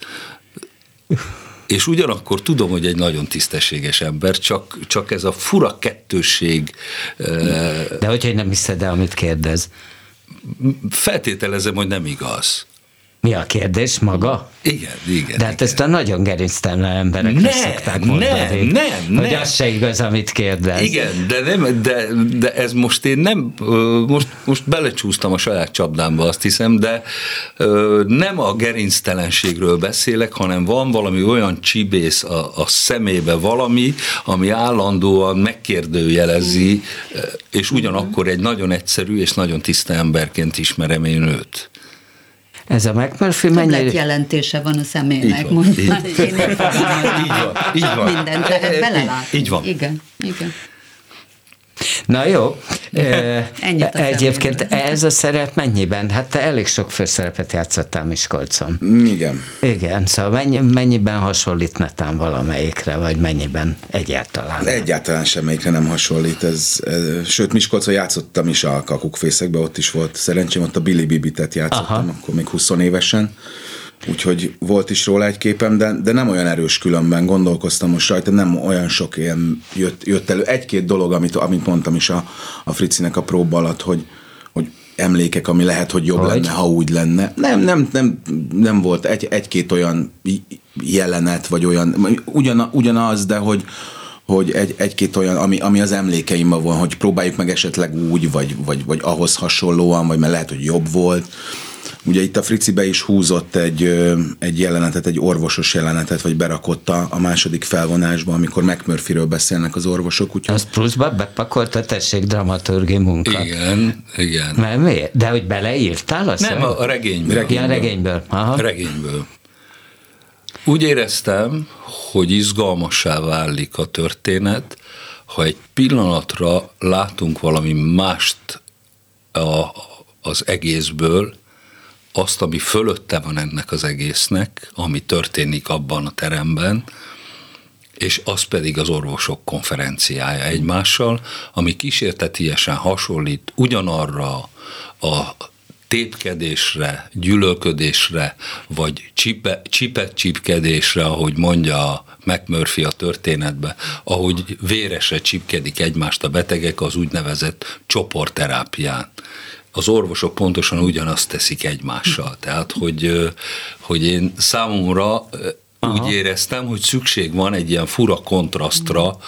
és ugyanakkor tudom, hogy egy nagyon tisztességes ember, csak, csak ez a fura kettősség. De hogyha nem hiszed el, amit kérdez? Feltételezem, hogy nem igaz. Mi a kérdés maga? Igen, igen. De hát igen. ezt a nagyon gerinctelen emberek nem, szokták mondani. Nem, nem, Hogy nem. az se igaz, amit kérdez. Igen, de, nem, de, de ez most én nem, most, most belecsúsztam a saját csapdámba, azt hiszem, de nem a gerinctelenségről beszélek, hanem van valami olyan csibész a, a szemébe valami, ami állandóan megkérdőjelezi, és ugyanakkor egy nagyon egyszerű és nagyon tiszta emberként ismerem én őt. Ez a McMurphy mennyire... jelentése van a személynek. Így van, így, így, van, így van. Mindent belelát. Így van. Igen, igen. Na jó, Ennyit egyébként ez a szerep mennyiben? Hát te elég sok főszerepet játszottál Miskolcon. Igen. Igen, szóval mennyi, mennyiben hasonlít netán valamelyikre, vagy mennyiben egyáltalán? Egyáltalán semmelyikre nem hasonlít. Ez, ez, sőt, Miskolcon játszottam is a kakukfészekbe, ott is volt szerencsém, ott a Billy Bibitet játszottam, Aha. akkor még 20 évesen úgyhogy volt is róla egy képem, de, de nem olyan erős különben, gondolkoztam most rajta, nem olyan sok ilyen jött, jött elő. Egy-két dolog, amit, amit mondtam is a, a Fricinek a próba alatt, hogy, hogy emlékek, ami lehet, hogy jobb hogy? lenne, ha úgy lenne. Nem, nem, nem, nem volt egy, egy-két olyan jelenet, vagy olyan, ugyan, ugyanaz, de hogy, hogy egy, egy-két olyan, ami, ami az emlékeimben van, hogy próbáljuk meg esetleg úgy, vagy, vagy, vagy ahhoz hasonlóan, vagy mert lehet, hogy jobb volt. Ugye itt a Fricibe is húzott egy, egy jelenetet, egy orvosos jelenetet, vagy berakott a, második felvonásba, amikor McMurphy-ről beszélnek az orvosok. Úgyhogy... Az pluszba bepakolta, tessék, dramaturgi munka. Igen, igen. Mert miért? De hogy beleírtál azt? Nem, a, a regényből. regényből. Ja, regényből. Aha. Regényből. Úgy éreztem, hogy izgalmassá válik a történet, ha egy pillanatra látunk valami mást a, az egészből, azt, ami fölötte van ennek az egésznek, ami történik abban a teremben, és az pedig az orvosok konferenciája egymással, ami kísértetiesen hasonlít ugyanarra a tépkedésre, gyűlölködésre, vagy csipe, csipet csipkedésre, ahogy mondja a McMurphy a történetbe, ahogy véresre csipkedik egymást a betegek az úgynevezett csoportterápián az orvosok pontosan ugyanazt teszik egymással. Tehát, hogy, hogy én számomra Aha. úgy éreztem, hogy szükség van egy ilyen fura kontrasztra,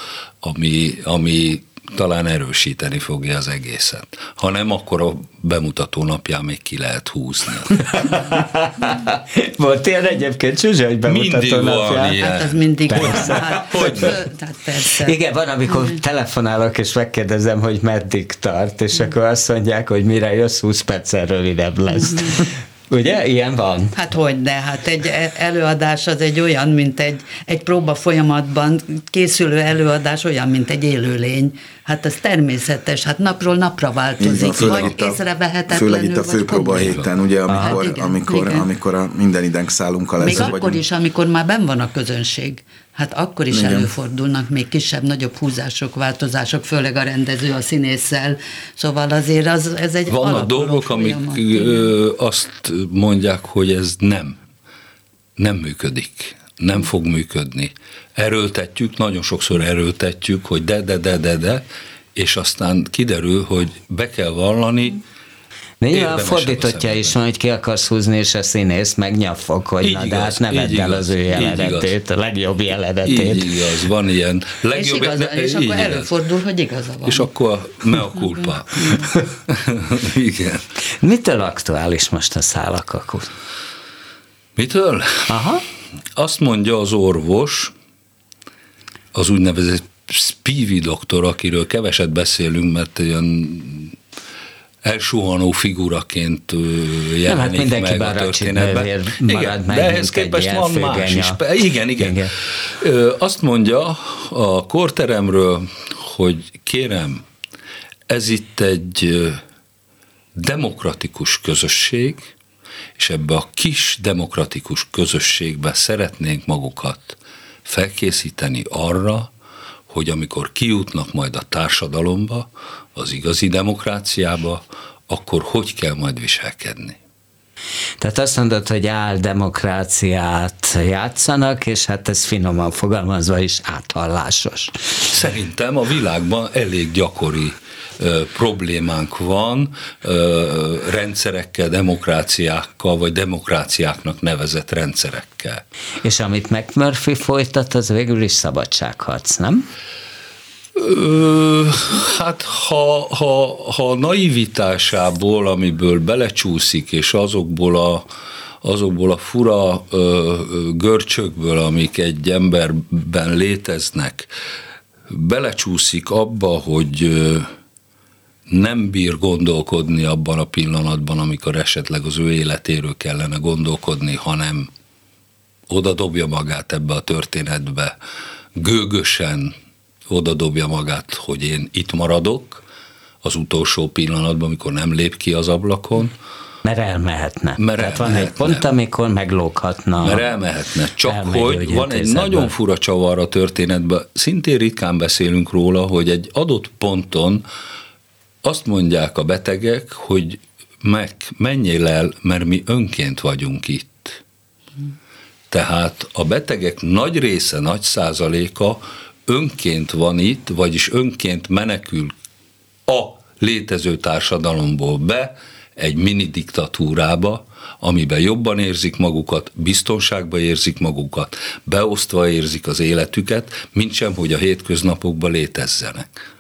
ami, ami talán erősíteni fogja az egészet. Ha nem, akkor a bemutató napján még ki lehet húzni. Volt ilyen egyébként Zsuzsa, hogy bemutató mindig napján? Van ilyen. Hát az mindig persze. van. Hát, hogy? Hát persze. Igen, van, amikor telefonálok és megkérdezem, hogy meddig tart, és akkor azt mondják, hogy mire jössz, 20 perccel rövidebb lesz. Ugye? Ilyen van? Hát hogy de, hát egy előadás az egy olyan, mint egy, egy próba folyamatban készülő előadás olyan, mint egy élőlény. Hát ez természetes, hát napról napra változik, van, főleg vagy itt a, észrevehetetlenül. Főleg itt a főpróba héten, ugye, amikor, hát igen, amikor, igen. amikor a minden ideg szállunkkal lesz. Még vagy akkor is, amikor már ben van a közönség. Hát akkor is Igen. előfordulnak még kisebb-nagyobb húzások, változások, főleg a rendező a színésszel. Szóval azért az, ez egy Vannak dolgok, amik ö, azt mondják, hogy ez nem, nem működik, nem fog működni. Erőltetjük, nagyon sokszor erőltetjük, hogy de, de, de, de, de, és aztán kiderül, hogy be kell vallani, De nyilván Érdemes fordítottja is van, hogy ki akarsz húzni, és a színész megnyafog, hogy Így na, de igaz, hát ne így vedd el az ő jelenetét, a legjobb jelenetét. így igaz, van ilyen. És, Legjobb, igaza, és akkor előfordul, hogy igaza van. És akkor mea culpa. Igen. Mitől aktuális most a szálakakú? Mitől? Aha. Azt mondja az orvos, az úgynevezett Spivey doktor, akiről keveset beszélünk, mert olyan elsuhanó figuraként jelenik Nem, hát mindenki meg a történetben. Igen, meg, de ehhez képest van más is. Igen, igen. Igen. Azt mondja a korteremről, hogy kérem, ez itt egy demokratikus közösség, és ebbe a kis demokratikus közösségbe szeretnénk magukat felkészíteni arra, hogy amikor kijutnak majd a társadalomba, az igazi demokráciába, akkor hogy kell majd viselkedni. Tehát azt mondod, hogy áldemokráciát játszanak, és hát ez finoman fogalmazva is áthallásos. Szerintem a világban elég gyakori problémánk van rendszerekkel, demokráciákkal, vagy demokráciáknak nevezett rendszerekkel. És amit McMurphy folytat, az végül is szabadságharc, nem? Hát ha, ha, ha a naivitásából, amiből belecsúszik, és azokból a, azokból a fura ö, görcsökből, amik egy emberben léteznek, belecsúszik abba, hogy ö, nem bír gondolkodni abban a pillanatban, amikor esetleg az ő életéről kellene gondolkodni, hanem oda dobja magát ebbe a történetbe, gőgösen oda dobja magát, hogy én itt maradok, az utolsó pillanatban, amikor nem lép ki az ablakon, Mert elmehetne. Mert Tehát van egy elmehetne. pont, amikor meglóghatna. mert elmehetne. Csak elmegy hogy van egy nagyon fura csavar a történetben, szintén ritkán beszélünk róla, hogy egy adott ponton azt mondják a betegek, hogy meg, menjél el, mert mi önként vagyunk itt. Tehát a betegek nagy része, nagy százaléka önként van itt, vagyis önként menekül a létező társadalomból be egy mini diktatúrába, amiben jobban érzik magukat, biztonságban érzik magukat, beosztva érzik az életüket, mint sem, hogy a hétköznapokban létezzenek.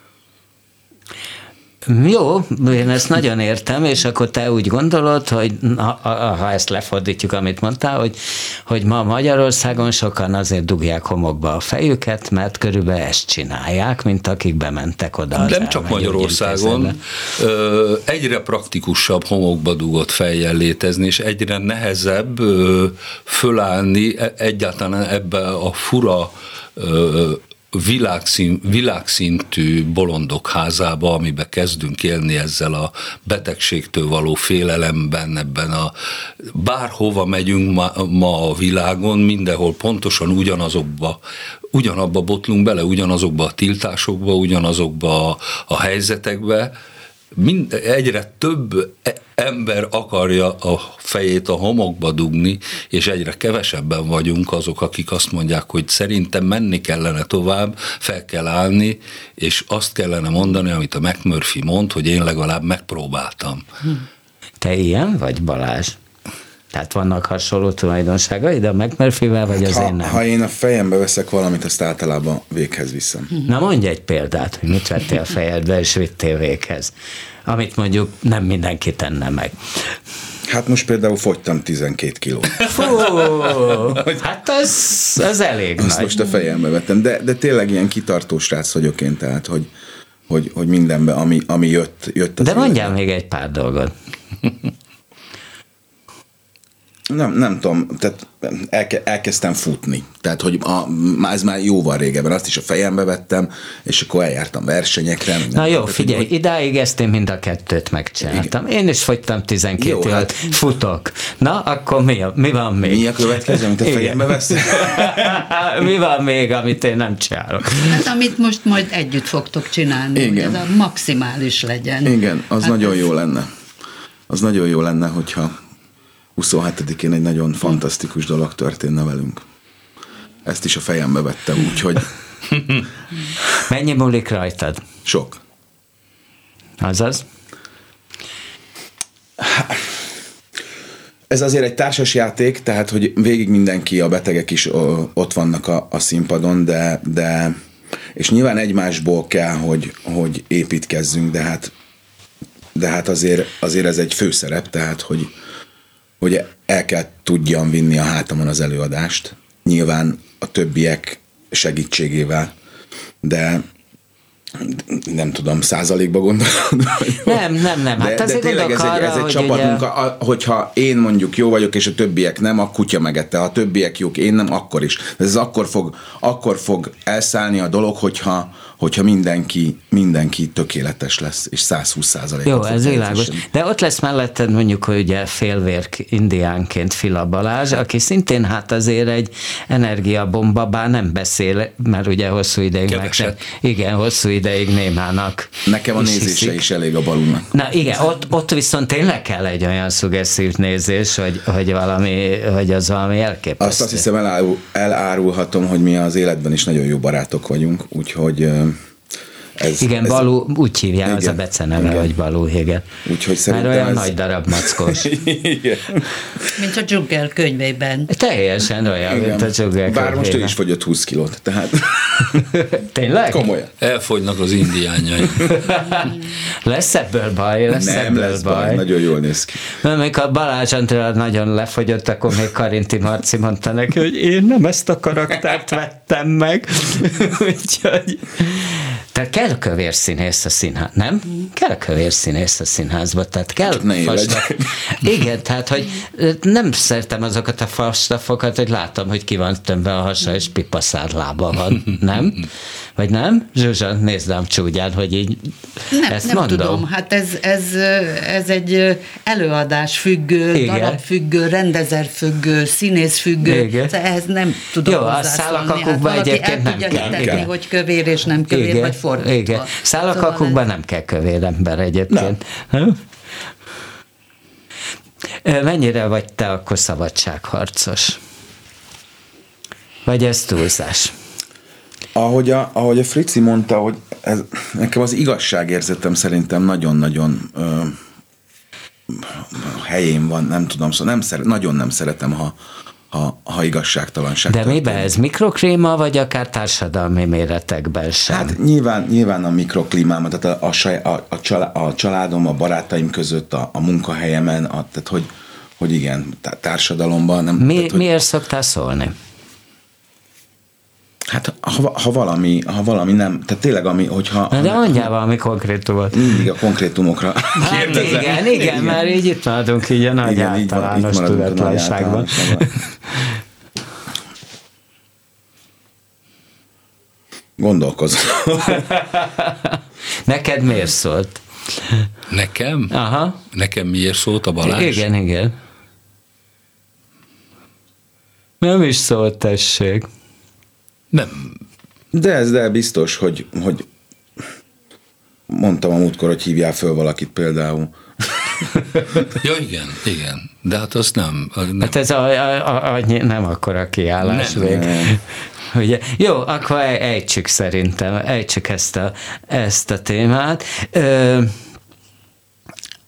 Jó, én ezt nagyon értem, és akkor te úgy gondolod, hogy ha, ha ezt lefordítjuk, amit mondtál, hogy, hogy ma Magyarországon sokan azért dugják homokba a fejüket, mert körülbelül ezt csinálják, mint akik bementek oda. Nem csak. Magyarországon, ö, egyre praktikusabb homokba dugott fejjel létezni, és egyre nehezebb ö, fölállni e- egyáltalán ebbe a fura világszín, világszintű bolondok házába, amiben kezdünk élni ezzel a betegségtől való félelemben, ebben a bárhova megyünk ma, ma a világon, mindenhol pontosan ugyanazokba, ugyanabba botlunk bele, ugyanazokba a tiltásokba, ugyanazokba a, a helyzetekbe, mind, egyre több e- ember akarja a fejét a homokba dugni, és egyre kevesebben vagyunk azok, akik azt mondják, hogy szerintem menni kellene tovább, fel kell állni, és azt kellene mondani, amit a McMurphy mond, hogy én legalább megpróbáltam. Te ilyen vagy, Balázs? Tehát vannak hasonló tulajdonságaid a McMurphy-vel, vagy az Ha, én nem? ha én a fejembe veszek valamit, azt általában véghez viszem. Na mondj egy példát, hogy mit vettél a fejedbe és vittél véghez, amit mondjuk nem mindenki tenne meg. Hát most például fogytam 12 kilót. Fú, hát az, az elég Azt nagy. most a fejembe vettem, de, de tényleg ilyen kitartó srác vagyok én, tehát hogy, hogy, hogy mindenben, ami, ami jött, jött az De mondjál életbe. még egy pár dolgot. Nem, nem tudom, tehát elke, elkezdtem futni. Tehát, hogy a, ez már jóval régebben, azt is a fejembe vettem, és akkor eljártam versenyekre. Na jó, figyelj, hogy... idáig ezt én mind a kettőt megcsináltam. Igen. Én is fogytam 12 jó, évet, hát... futok. Na, akkor mi, mi van még? Mi a következő, amit a fejembe vesz? mi van még, amit én nem csinálok? Hát amit most majd együtt fogtok csinálni, Igen. hogy ez a maximális legyen. Igen, az hát nagyon ez... jó lenne. Az nagyon jó lenne, hogyha 27-én egy nagyon fantasztikus dolog történne velünk. Ezt is a fejembe vettem, úgyhogy... Mennyi múlik rajtad? Sok. Azaz? Ez azért egy társas játék, tehát hogy végig mindenki, a betegek is ott vannak a, a színpadon, de, de és nyilván egymásból kell, hogy, hogy építkezzünk, de hát, de hát azért, azért ez egy főszerep, tehát hogy, hogy el kell tudjam vinni a hátamon az előadást, nyilván a többiek segítségével, de nem tudom, százalékba gondolod? Nem, nem, nem. Hát de, de tényleg ez egy, ez egy csapatmunka, ugye... hogyha én mondjuk jó vagyok, és a többiek nem, a kutya megette. Ha a többiek jók, én nem, akkor is. Ez akkor fog, akkor fog elszállni a dolog, hogyha, hogyha mindenki, mindenki tökéletes lesz, és 120 százalék. Jó, ez világos. De ott lesz melletted mondjuk, hogy ugye félvér indiánként Fila Balázs, aki szintén hát azért egy energiabomba, bár nem beszél, mert ugye hosszú ideig meg sem, igen, hosszú ideig némának. Nekem a nézése hiszik. is elég a balúnak. Na igen, ott, ott viszont tényleg kell egy olyan szugesszív nézés, hogy, hogy valami, hogy az valami elképesztő. Azt, azt hiszem elárul, elárulhatom, hogy mi az életben is nagyon jó barátok vagyunk, úgyhogy ez, igen, ez Balú, úgy hívják, igen, az a beceneve, igen. hogy Balú, igen. Úgyhogy szerintem Már olyan ez... nagy darab mackos. igen. Mint a Dzsugger könyvében. Teljesen olyan, igen. mint a Dzsugger Bár most ő is fogyott 20 kilót, tehát... Tényleg? Komolyan. Elfogynak az indiányai. lesz ebből baj, lesz Nem ebből lesz baj. baj. Nagyon jól néz ki. Mert amikor Balázs Andrea nagyon lefogyott, akkor még Karinti Marci mondta neki, hogy én nem ezt a karaktert vettem meg. Úgyhogy tehát kell kövér színész a színház, nem? Kell kövér színész a színházba, tehát kell fastaf. Igen, tehát, hogy nem szeretem azokat a fastafokat, hogy látom, hogy ki van tömve a hasa, és pipaszár lába van, nem? Vagy nem? Zsuzsa, nézd rám csúgyán, hogy így nem, ezt nem mondom. tudom, hát ez, ez, ez egy előadás függő, Igen. darab függő, rendezer függő, színész függő, Igen. ehhez nem tudom Jó, a szálakakukban hát egyébként nem kell. Hitetni, hogy kövér és nem kövér, Igen. vagy fordítva. Igen. Szálakakukban szóval nem kell kövér ember egyébként. Nem. Mennyire vagy te akkor szabadságharcos? Vagy ez túlzás? Ahogy a, ahogy a Frici mondta, hogy ez, nekem az igazságérzetem szerintem nagyon-nagyon ö, helyén van, nem tudom, szóval nem szeret, nagyon nem szeretem, ha, ha, ha igazságtalanság. De miben ez mikrokléma, vagy akár társadalmi méretekben sem? Hát nyilván, nyilván a mikroklímámat, tehát a, a, a, a, csalá, a családom, a barátaim között, a, a munkahelyemen, a, tehát hogy, hogy igen, társadalomban. Nem, Mi, tehát, hogy, miért szoktál szólni? Hát ha, ha, valami, ha valami nem, tehát tényleg ami, hogyha... Na de mondjál valami konkrétumot. Mindig a konkrétumokra hát igen, igen, igen, mert így itt maradunk így a nagy igen, általános tudatlanságban. Gondolkozom. Neked miért szólt? Nekem? Aha. Nekem miért szólt a Balázs? Igen, igen. Nem is szólt, tessék. Nem. De ez de biztos, hogy, hogy mondtam a múltkor, hogy hívjál föl valakit például. ja, igen, igen. De hát az nem. nem. Hát ez a, a, a, nem akkora kiállás nem. még. Nem. Ugye? Jó, akkor ejtsük szerintem, ejtsük ezt a, ezt a témát. Ö,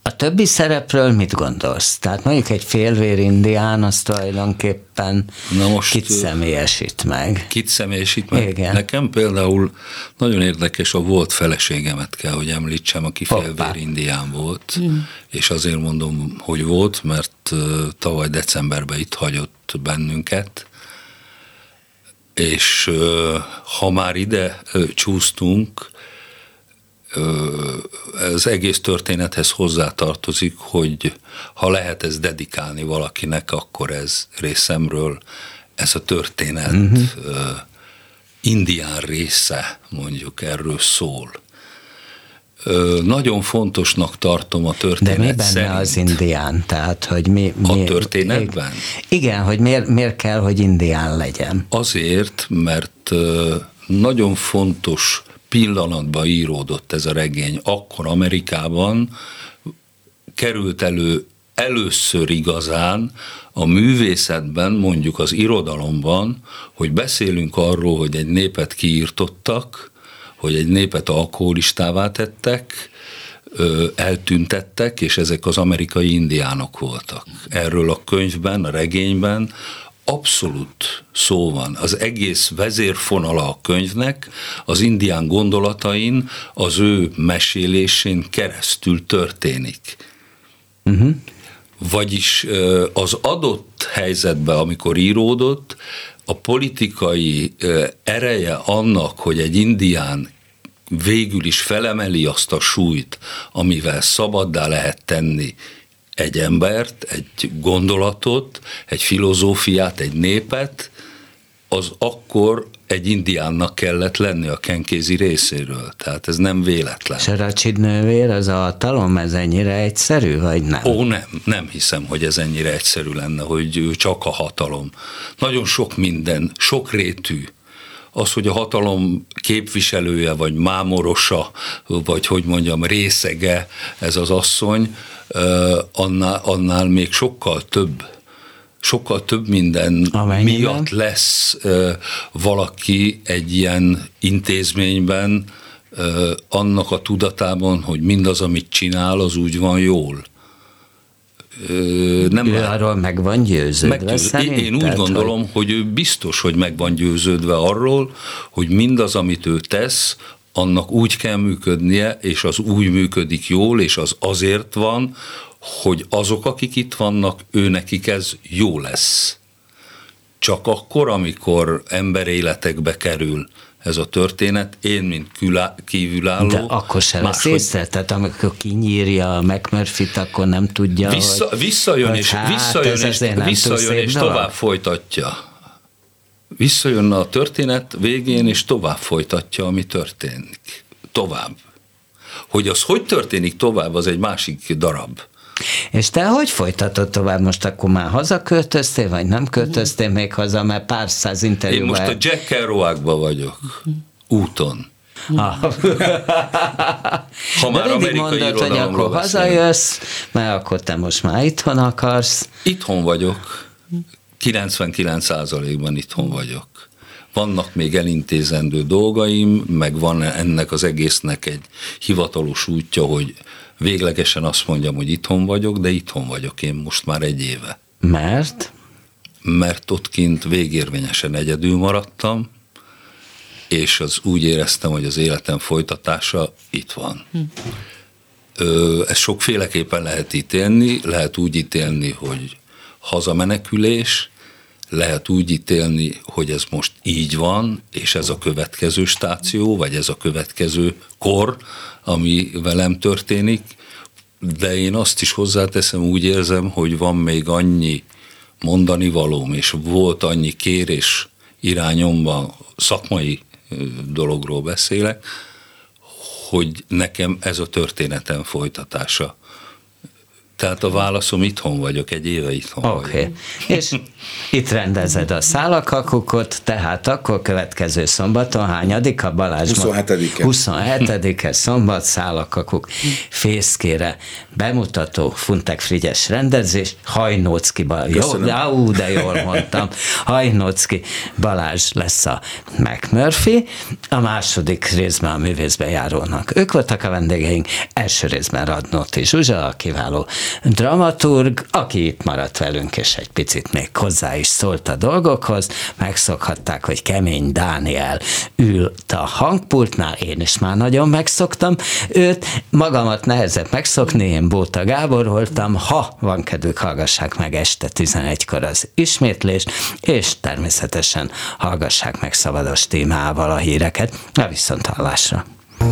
a többi szerepről mit gondolsz? Tehát mondjuk egy félvér indián, az tulajdonképpen Na most, kit személyesít meg? Kit személyesít meg? Igen. Nekem például nagyon érdekes, a volt feleségemet kell, hogy említsem, aki félvér indián volt, mm. és azért mondom, hogy volt, mert tavaly decemberben itt hagyott bennünket, és ha már ide csúsztunk, az egész történethez hozzátartozik, hogy ha lehet ez dedikálni valakinek, akkor ez részemről ez a történet uh-huh. indián része, mondjuk erről szól. Nagyon fontosnak tartom a történet De mi benne szerint. az indián? Tehát, hogy mi, mi, A történetben? Igen, hogy miért, miért kell, hogy indián legyen? Azért, mert nagyon fontos pillanatban íródott ez a regény. Akkor Amerikában került elő először igazán a művészetben, mondjuk az irodalomban, hogy beszélünk arról, hogy egy népet kiírtottak, hogy egy népet alkoholistává tettek, eltüntettek, és ezek az amerikai indiánok voltak. Erről a könyvben, a regényben abszolút szó van. Az egész vezérfonala a könyvnek az indián gondolatain, az ő mesélésén keresztül történik. Uh-huh. Vagyis az adott helyzetben, amikor íródott, a politikai ereje annak, hogy egy indián végül is felemeli azt a súlyt, amivel szabaddá lehet tenni egy embert, egy gondolatot, egy filozófiát, egy népet, az akkor egy indiánnak kellett lenni a kenkézi részéről. Tehát ez nem véletlen. És a az a talom, ez ennyire egyszerű, vagy nem? Ó, nem, nem hiszem, hogy ez ennyire egyszerű lenne, hogy csak a hatalom. Nagyon sok minden, sok rétű. Az, hogy a hatalom képviselője, vagy mámorosa, vagy hogy mondjam, részege ez az asszony, annál, annál még sokkal több sokkal több minden Amennyiben? miatt lesz valaki egy ilyen intézményben annak a tudatában, hogy mindaz, amit csinál, az úgy van jól. Ö, nem ő arról meg van győződve meg, Én úgy gondolom, hogy... hogy ő biztos, hogy meg van győződve arról, hogy mindaz, amit ő tesz, annak úgy kell működnie, és az úgy működik jól, és az azért van, hogy azok, akik itt vannak, ő nekik ez jó lesz. Csak akkor, amikor emberéletekbe kerül ez a történet, én, mint külá, kívülálló... De akkor se lesz észre, tehát amikor kinyírja a McMurphy-t, akkor nem tudja, Vissza, hogy, visszajön, és, hát, visszajön, és, visszajön és tovább folytatja. Visszajön a történet végén, és tovább folytatja, ami történik. Tovább. Hogy az hogy történik tovább, az egy másik darab. És te hogy folytatod tovább? Most akkor már hazaköltöztél, vagy nem költöztél még haza, mert pár száz interjúban... Én most a Jack Kerouacba vagyok, úton. Ah. ha már De mindig mondod, hogy akkor hazajössz, mert akkor te most már itthon akarsz. Itthon vagyok. 99%-ban itthon vagyok. Vannak még elintézendő dolgaim, meg van ennek az egésznek egy hivatalos útja, hogy véglegesen azt mondjam, hogy itthon vagyok, de itthon vagyok én most már egy éve. Mert? Mert ott kint végérvényesen egyedül maradtam, és az úgy éreztem, hogy az életem folytatása itt van. Hm. Ezt sokféleképpen lehet ítélni, lehet úgy ítélni, hogy hazamenekülés, lehet úgy ítélni, hogy ez most így van, és ez a következő stáció, vagy ez a következő kor, ami velem történik, de én azt is hozzáteszem, úgy érzem, hogy van még annyi mondani valóm, és volt annyi kérés irányomban, szakmai dologról beszélek, hogy nekem ez a történetem folytatása tehát a válaszom itthon vagyok, egy éve itthon okay. vagyok. És itt rendezed a szálakakukot, tehát akkor következő szombaton hányadik a Balázs? 27-e. 27-e szombat szálakakuk fészkére bemutató Funtek Frigyes rendezés, Hajnócki Balázs. Jó, de, ú, de jól mondtam. Hajnócki Balázs lesz a McMurphy, a második részben a művészbe járónak. Ők voltak a vendégeink, első részben Radnóti Zsuzsa, a kiváló dramaturg, aki itt maradt velünk, és egy picit még hozzá is szólt a dolgokhoz, megszokhatták, hogy kemény Dániel ült a hangpultnál, én is már nagyon megszoktam őt, magamat nehezebb megszokni, én Bóta Gábor voltam, ha van kedvük, hallgassák meg este 11-kor az ismétlést, és természetesen hallgassák meg szabados témával a híreket. A viszont hallásra.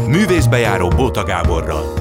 Művészbejáró Bóta Gáborral.